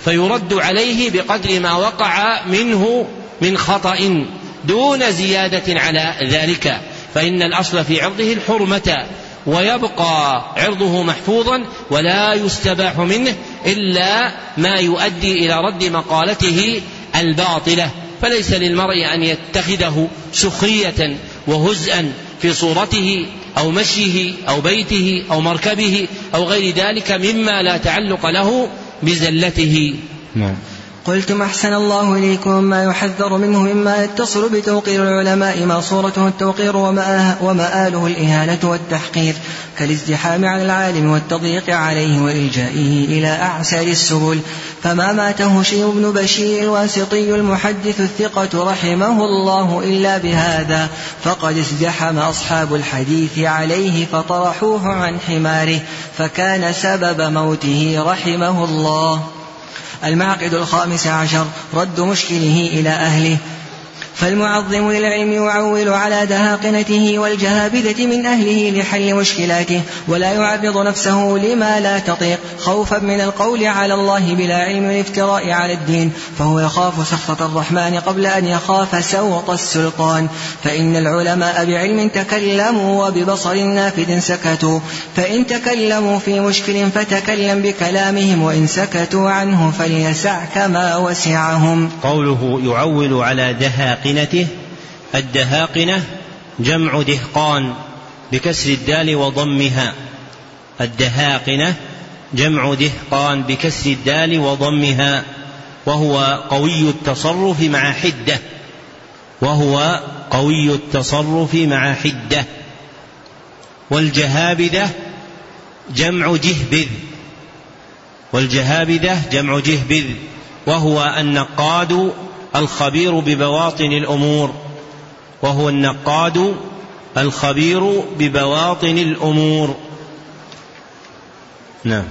فيرد عليه بقدر ما وقع منه من خطأ دون زيادة على ذلك فإن الأصل في عرضه الحرمة ويبقى عرضه محفوظا ولا يستباح منه إلا ما يؤدي إلى رد مقالته الباطلة فليس للمرء أن يتخذه سخرية وهزءا في صورته أو مشيه أو بيته أو مركبه أو غير ذلك مما لا تعلق له بزلته. نعم. قلتم أحسن الله إليكم ما يحذر منه مما يتصل بتوقير العلماء ما صورته التوقير ومآله الإهانة والتحقير كالازدحام على العالم والتضييق عليه وإلجائه إلى أعسر السبل. فما ماته شيء بن بشير الواسطي المحدث الثقة رحمه الله إلا بهذا فقد ازدحم أصحاب الحديث عليه فطرحوه عن حماره فكان سبب موته رحمه الله. المعقد الخامس عشر رد مشكله إلى أهله فالمعظم للعلم يعول على دهاقنته والجهابذة من أهله لحل مشكلاته ولا يعرض نفسه لما لا تطيق خوفا من القول على الله بلا علم الافتراء على الدين فهو يخاف سخط الرحمن قبل أن يخاف سوط السلطان. فإن العلماء بعلم تكلموا وببصر نافذ سكتوا فإن تكلموا في مشكل فتكلم بكلامهم وإن سكتوا عنه فليسعك ما وسعهم. قوله يعول على دهاق دهاقنته الدهاقنة جمع دهقان بكسر الدال وضمها. الدهاقنة جمع دهقان بكسر الدال وضمها. وهو قوي التصرف مع حدة. وهو قوي التصرف مع حدة. والجهابذة جمع جهبذ. والجهابذة جمع جهبذ. وهو النقاد الخبير ببواطن الأمور وهو النقاد الخبير ببواطن الأمور. نعم.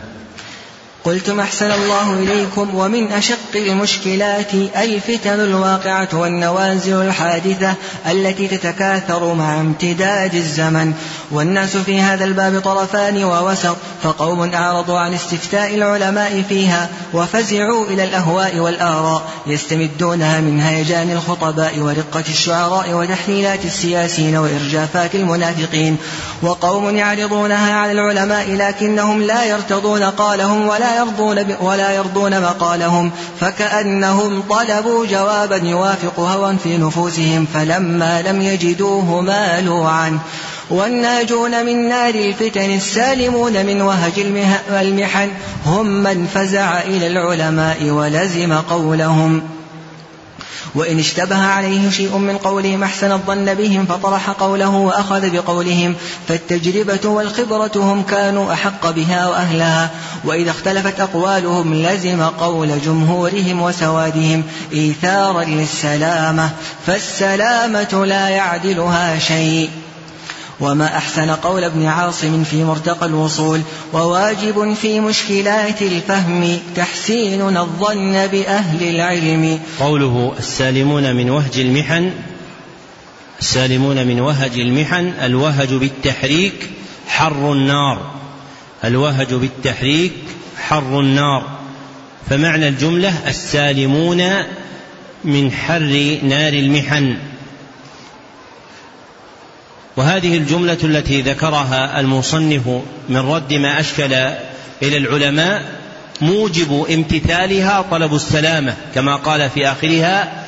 قلتم أحسن الله إليكم ومن أشق المشكلات الفتن الواقعة والنوازل الحادثة التي تتكاثر مع امتداد الزمن. والناس في هذا الباب طرفان ووسط فقوم أعرضوا عن استفتاء العلماء فيها وفزعوا إلى الأهواء والآراء يستمدونها من هيجان الخطباء ورقة الشعراء وتحليلات السياسيين وإرجافات المنافقين. وقوم يعرضونها على العلماء لكنهم لا يرتضون قالهم ولا يرضون ولا يرضون مقالهم فكأنهم طلبوا جوابا يوافق هوى في نفوسهم فلما لم يجدوه مالوا عنه. والناجون من نار الفتن السالمون من وهج المحن هم من فزع إلى العلماء ولزم قولهم. وإن اشتبه عليه شيء من قولهم أحسن الظن بهم فطرح قوله وأخذ بقولهم فالتجربة والخبرة هم كانوا أحق بها وأهلها. وإذا اختلفت أقوالهم لزم قول جمهورهم وسوادهم إيثارا للسلامة فالسلامة لا يعدلها شيء. وما أحسن قول ابن عاصم في مرتقى الوصول وواجب في مشكلات الفهم تحسين الظن بأهل العلم. قوله السالمون من وهج المحن السالمون من وهج المحن الوهج بالتحريك حر النار. الوهج بالتحريك حر النار. فمعنى الجملة السالمون من حر نار المحن. وهذه الجملة التي ذكرها المصنف من رد ما أشكل إلى العلماء موجب امتثالها طلب السلامة كما قال في آخرها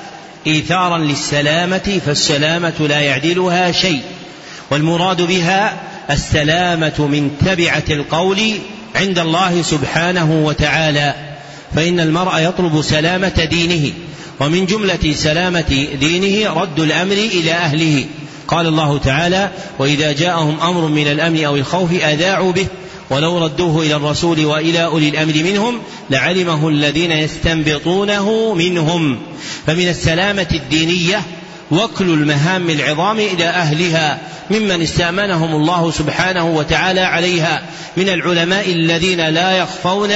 إيثارا للسلامة فالسلامة لا يعدلها شيء والمراد بها السلامة من تبعة القول عند الله سبحانه وتعالى فإن المرء يطلب سلامة دينه ومن جملة سلامة دينه رد الأمر إلى أهله. قال الله تعالى وإذا جاءهم أمر من الأمن أو الخوف أذاعوا به ولو ردوه إلى الرسول وإلى أولي الأمر منهم لعلمه الذين يستنبطونه منهم. فمن السلامة الدينية وكل المهام العظام إلى أهلها ممن استأمنهم الله سبحانه وتعالى عليها من العلماء الذين لا يخفون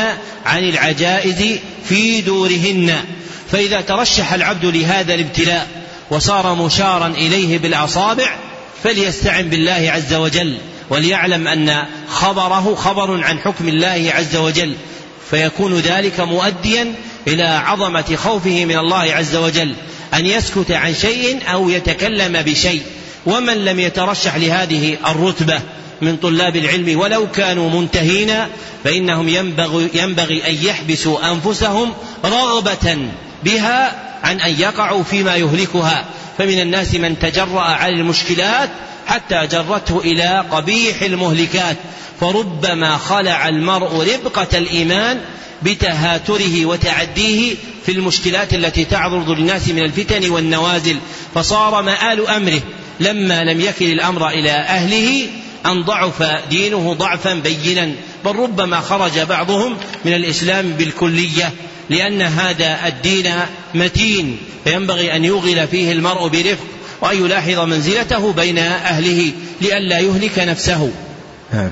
عن العجائز في دورهن. فإذا ترشح العبد لهذا الابتلاء وصار مشارا إليه بالأصابع فليستعن بالله عز وجل وليعلم أن خبره خبر عن حكم الله عز وجل فيكون ذلك مؤديا إلى عظمة خوفه من الله عز وجل أن يسكت عن شيء أو يتكلم بشيء. ومن لم يترشح لهذه الرتبة من طلاب العلم ولو كانوا منتهين فإنهم ينبغي, ينبغي أن يحبسوا أنفسهم رغبة بها عن أن يقعوا فيما يهلكها. فمن الناس من تجرأ على المشكلات حتى جرته إلى قبيح المهلكات. فربما خلع المرء ربقة الإيمان بتهاتره وتعديه في المشكلات التي تعرض للناس من الفتن والنوازل. فصار مآل أمره لما لم يكل الأمر إلى أهله أن ضعف دينه ضعفا بينا بل ربما خرج بعضهم من الإسلام بالكلية لأن هذا الدين متين فينبغي أن يوغل فيه المرء برفق وأن يلاحظ منزلته بين أهله لئلا يهلك نفسه. نعم.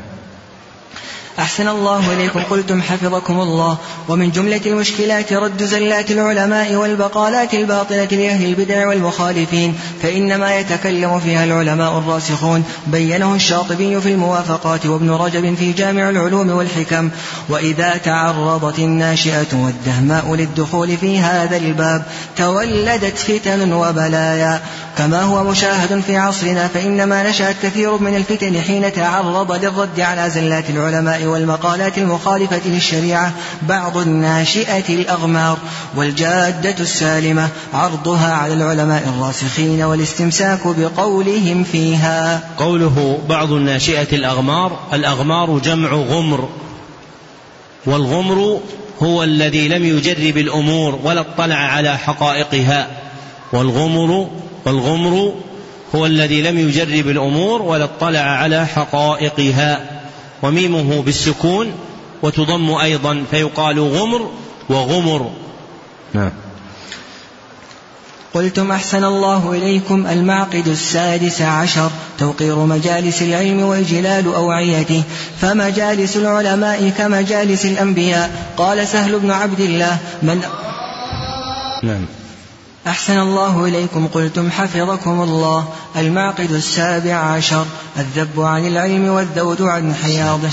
أحسن الله إليكم. قلتم حفظكم الله. ومن جملة المشكلات رد زلات العلماء والبقالات الباطلة لأهل البدع والمخالفين فإنما يتكلم فيها العلماء الراسخون. بينه الشاطبي في الموافقات وابن رجب في جامع العلوم والحكم. وإذا تعرضت الناشئة والدهماء للدخول في هذا الباب تولدت فتن وبلايا. كما هو مشاهد في عصرنا فإنما نشأت كثير من الفتن حين تعرض للرد على زلات العلماء والمقالات المخالفة للشريعة بعض الناشئة الأغمار والجادة السالمة عرضها على العلماء الراسخين والاستمساك بقولهم فيها. قوله بعض الناشئة الأغمار الأغمار جمع غمر والغمر هو الذي لم يجرب الأمور ولا اطلع على حقائقها. والغمر والغمر هو الذي لم يجرب الأمور ولا اطلع على حقائقها. وميمه بالسكون وتضم أيضا فيقال غمر وغمر. نعم. قلتم أحسن الله إليكم المعقد السادس عشر توقير مجالس العلم وإجلال أوعيته. فمجالس العلماء كمجالس الأنبياء. قال سهل بن عبد الله من نعم. أحسن الله إليكم قلتم حفظكم الله. المعقد السابع عشر الذب عن العلم والذود عن حياضه.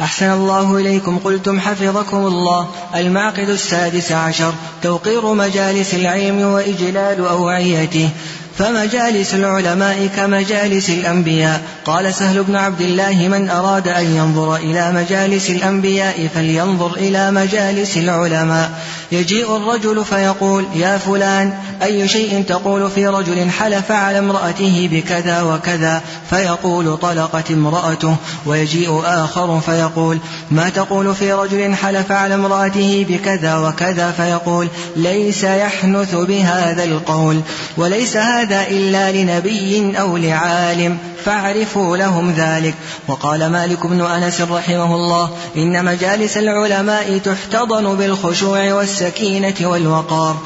أحسن الله إليكم قلتم حفظكم الله. المعقد السادس عشر توقير مجالس العلم وإجلال أوعيته. فمجالس العلماء كمجالس الأنبياء. قال سهل بن عبد الله من أراد أن ينظر إلى مجالس الأنبياء فلينظر إلى مجالس العلماء. يجيء الرجل فيقول يا فلان أي شيء تقول في رجل حلف على امرأته بكذا وكذا؟ فيقول طلقت امرأته. ويجيء آخر فيقول ما تقول في رجل حلف على امرأته بكذا وكذا؟ فيقول ليس يحنث بهذا القول. وليس هذا إلا لنبي أو لعالم فاعرفوا لهم ذلك. وقال مالك بن أنس رحمه الله إن مجالس العلماء تحتضن بالخشوع والسكينة والوقار.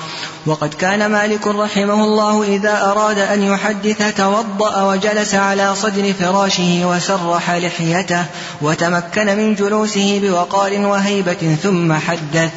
وقد كان مالك رحمه الله إذا أراد أن يحدث توضأ وجلس على صدر فراشه وسرح لحيته وتمكن من جلوسه بوقار وهيبة ثم حدث.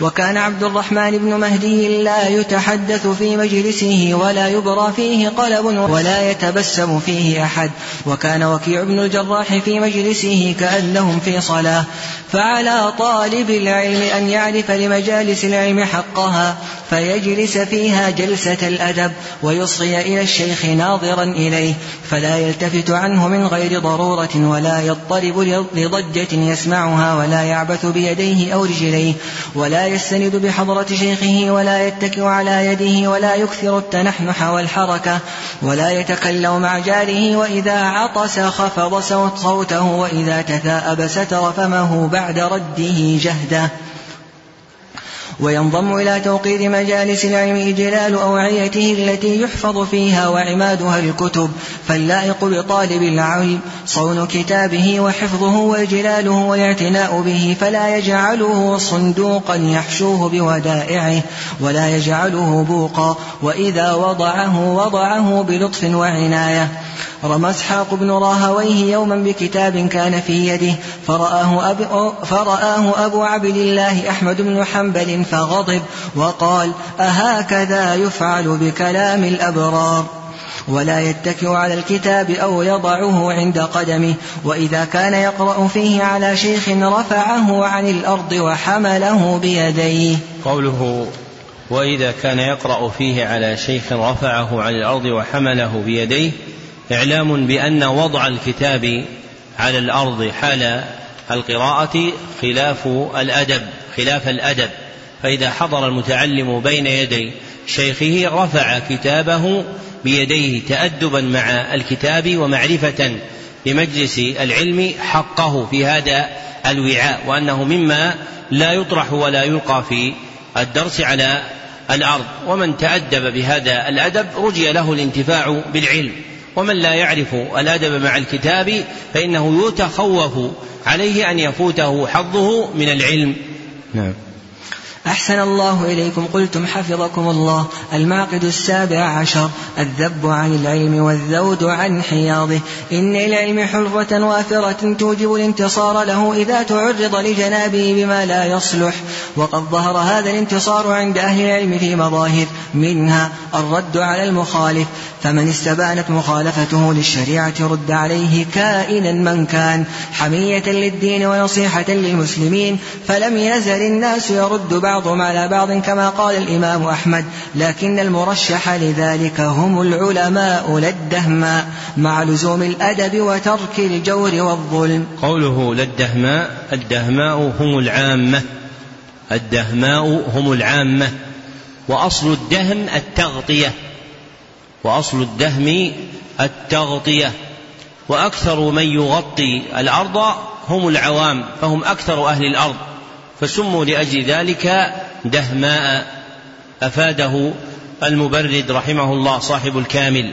وكان عبد الرحمن بن مهدي لا يتحدث في مجلسه ولا يبرى فيه قلب ولا يتبسم فيه أحد. وكان وكيع بن الجراح في مجلسه كأنهم في صلاة. فعلى طالب العلم أن يعرف لمجالس العلم حقها فيجلس فيها جلسة الأدب ويصغي إلى الشيخ ناظرا إليه. فلا يلتفت عنه من غير ضرورة ولا يضطرب لضجة يسمعها ولا يعبث بيديه أو رجليه ولا يستند بحضرة شيخه ولا يتكئ على يده ولا يكثر التنحنح والحركة ولا يتكلم مع جاره وإذا عطس خفض صوته وإذا تثاءب ستر فمه بعد رده جهده. وينضم إلى توقير مجالس العلم إجلال أوعيته التي يحفظ فيها وعمادها الكتب فاللائق بطالب العلم صون كتابه وحفظه وإجلاله والاعتناء به فلا يجعله صندوقا يحشوه بودائعه ولا يجعله بوقا وإذا وضعه وضعه بلطف وعناية. رمى اسحاق بن راهويه يوما بكتاب كان في يده فرآه أبو, فرآه أبو عبد الله أحمد بن حنبل فغضب وقال أهكذا يفعل بكلام الأبرار؟ ولا يتكئ على الكتاب أو يضعه عند قدمه وإذا كان يقرأ فيه على شيخ رفعه عن الأرض وحمله بيديه. قوله وإذا كان يقرأ فيه على شيخ رفعه عن الأرض وحمله بيديه إعلام بأن وضع الكتاب على الأرض حال القراءة خلاف الأدب خلاف الأدب. فإذا حضر المتعلم بين يدي شيخه رفع كتابه بيديه تأدبا مع الكتاب ومعرفة لمجلس العلم حقه في هذا الوعاء وأنه مما لا يطرح ولا يلقى في الدرس على الأرض. ومن تأدب بهذا الأدب رجي له الانتفاع بالعلم. ومن لا يعرف الأدب مع الكتاب فإنه يتخوف عليه أن يفوته حظه من العلم. نعم. أحسن الله إليكم. قلتم حفظكم الله. المعقد السابع عشر. الذب عن العلم والذود عن حياضه. إن العلم حلوة وافرة توجب الانتصار له إذا تعرض لجنابه بما لا يصلح. وقد ظهر هذا الانتصار عند أهل العلم في مظاهر. منها الرد على المخالف. فمن استبانت مخالفته للشريعة رد عليه كائنا من كان. حمية للدين ونصيحة للمسلمين. فلم يزل الناس يرد بعضهم على بعض كما قال الإمام أحمد لكن المرشح لذلك هم العلماء لا الدهماء مع لزوم الأدب وترك الجور والظلم. قوله لا الدهماء الدهماء هم العامة. الدهماء هم العامة. وأصل الدهم التغطية. وأصل الدهم التغطية. وأكثر من يغطي الأرض هم العوام فهم أكثر أهل الأرض. فسموا لأجل ذلك دهماء أفاده المبرد رحمه الله صاحب الكامل.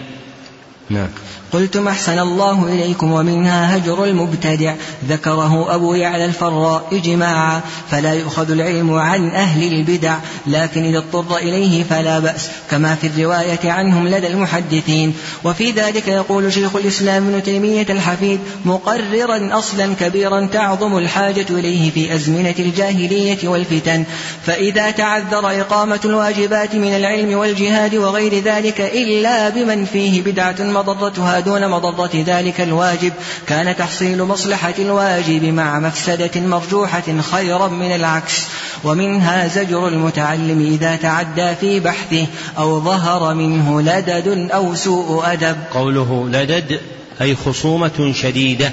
نعم. قلتم أحسن الله إليكم ومنها هجر المبتدع. ذكره أبو يعلى الفراء إجماعا. فلا يؤخذ العلم عن أهل البدع. لكن إذا اضطر إليه فلا بأس. كما في الرواية عنهم لدى المحدثين. وفي ذلك يقول شيخ الإسلام ابن تيمية الحفيد مقررا أصلا كبيرا تعظم الحاجة إليه في أزمنة الجاهلية والفتن. فإذا تعذر إقامة الواجبات من العلم والجهاد وغير ذلك إلا بمن فيه بدعة مضرتها دون مضرة ذلك الواجب. كان تحصيل مصلحة الواجب مع مفسدة مرجوحة خيرا من العكس. ومنها زجر المتعلم إذا تعدى في بحثه أو ظهر منه لدد أو سوء أدب. قوله لدد أي خصومة شديدة.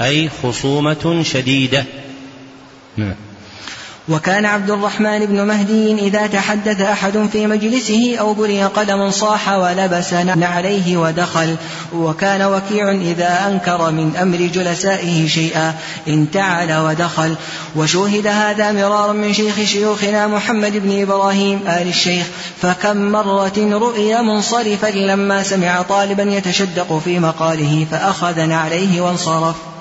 أي خصومة شديدة. نعم. وكان عبد الرحمن بن مهدي إذا تحدث أحد في مجلسه أو بري قدم صاح ولبس عليه ودخل وكان وكيع إذا أنكر من أمر جلسائه شيئا انتعل ودخل. وشوهد هذا مرارا من شيخ شيوخنا محمد بن إبراهيم آل الشيخ فكم مرة رؤي منصرفا لما سمع طالبا يتشدق في مقاله فأخذ عليه وانصرف.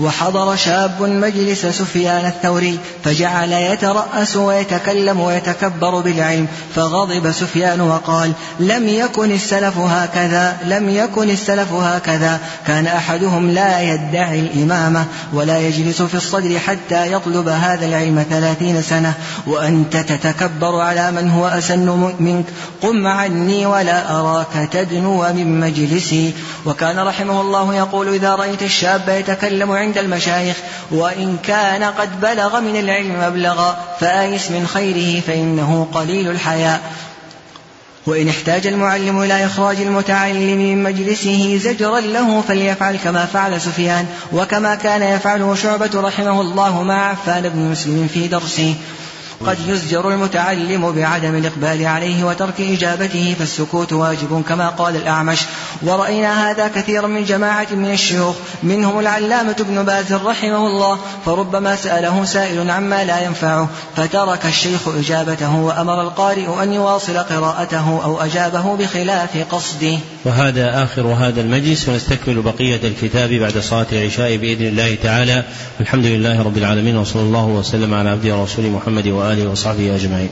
وحضر شاب مجلس سفيان الثوري فجعل يترأس ويتكلم ويتكبر بالعلم فغضب سفيان وقال لم يكن السلف هكذا لم يكن السلف هكذا كان أحدهم لا يدعي الإمامة ولا يجلس في الصدر حتى يطلب هذا العلم ثلاثين سنة وأنت تتكبر على من هو أسن منك قم عني ولا أراك تدنو من مجلسي. وكان رحمه الله يقول إذا رأيت الشاب يتكلم عند المشايخ وإن كان قد بلغ من العلم مبلغا فآيس من خيره فإنه قليل الحياء. وإن احتاج المعلم إلى إخراج المتعلم من مجلسه زجرا له فليفعل كما فعل سفيان وكما كان يفعله شعبة رحمه الله مع عفان بن مسلم في درسه. قد يزجر المتعلم بعدم الإقبال عليه وترك إجابته فالسكوت واجب كما قال الأعمش. ورأينا هذا كثيرا من جماعة من الشيوخ منهم العلامة ابن باز رحمه الله فربما سأله سائل عما لا ينفعه فترك الشيخ إجابته وأمر القارئ أن يواصل قراءته أو أجابه بخلاف قصده. وهذا آخر هذا المجلس ونستكمل بقية الكتاب بعد صلاة العشاء بإذن الله تعالى. الحمد لله رب العالمين وصلى الله وسلم على عبده ورسوله محمد وآله وصحبه أجمعين.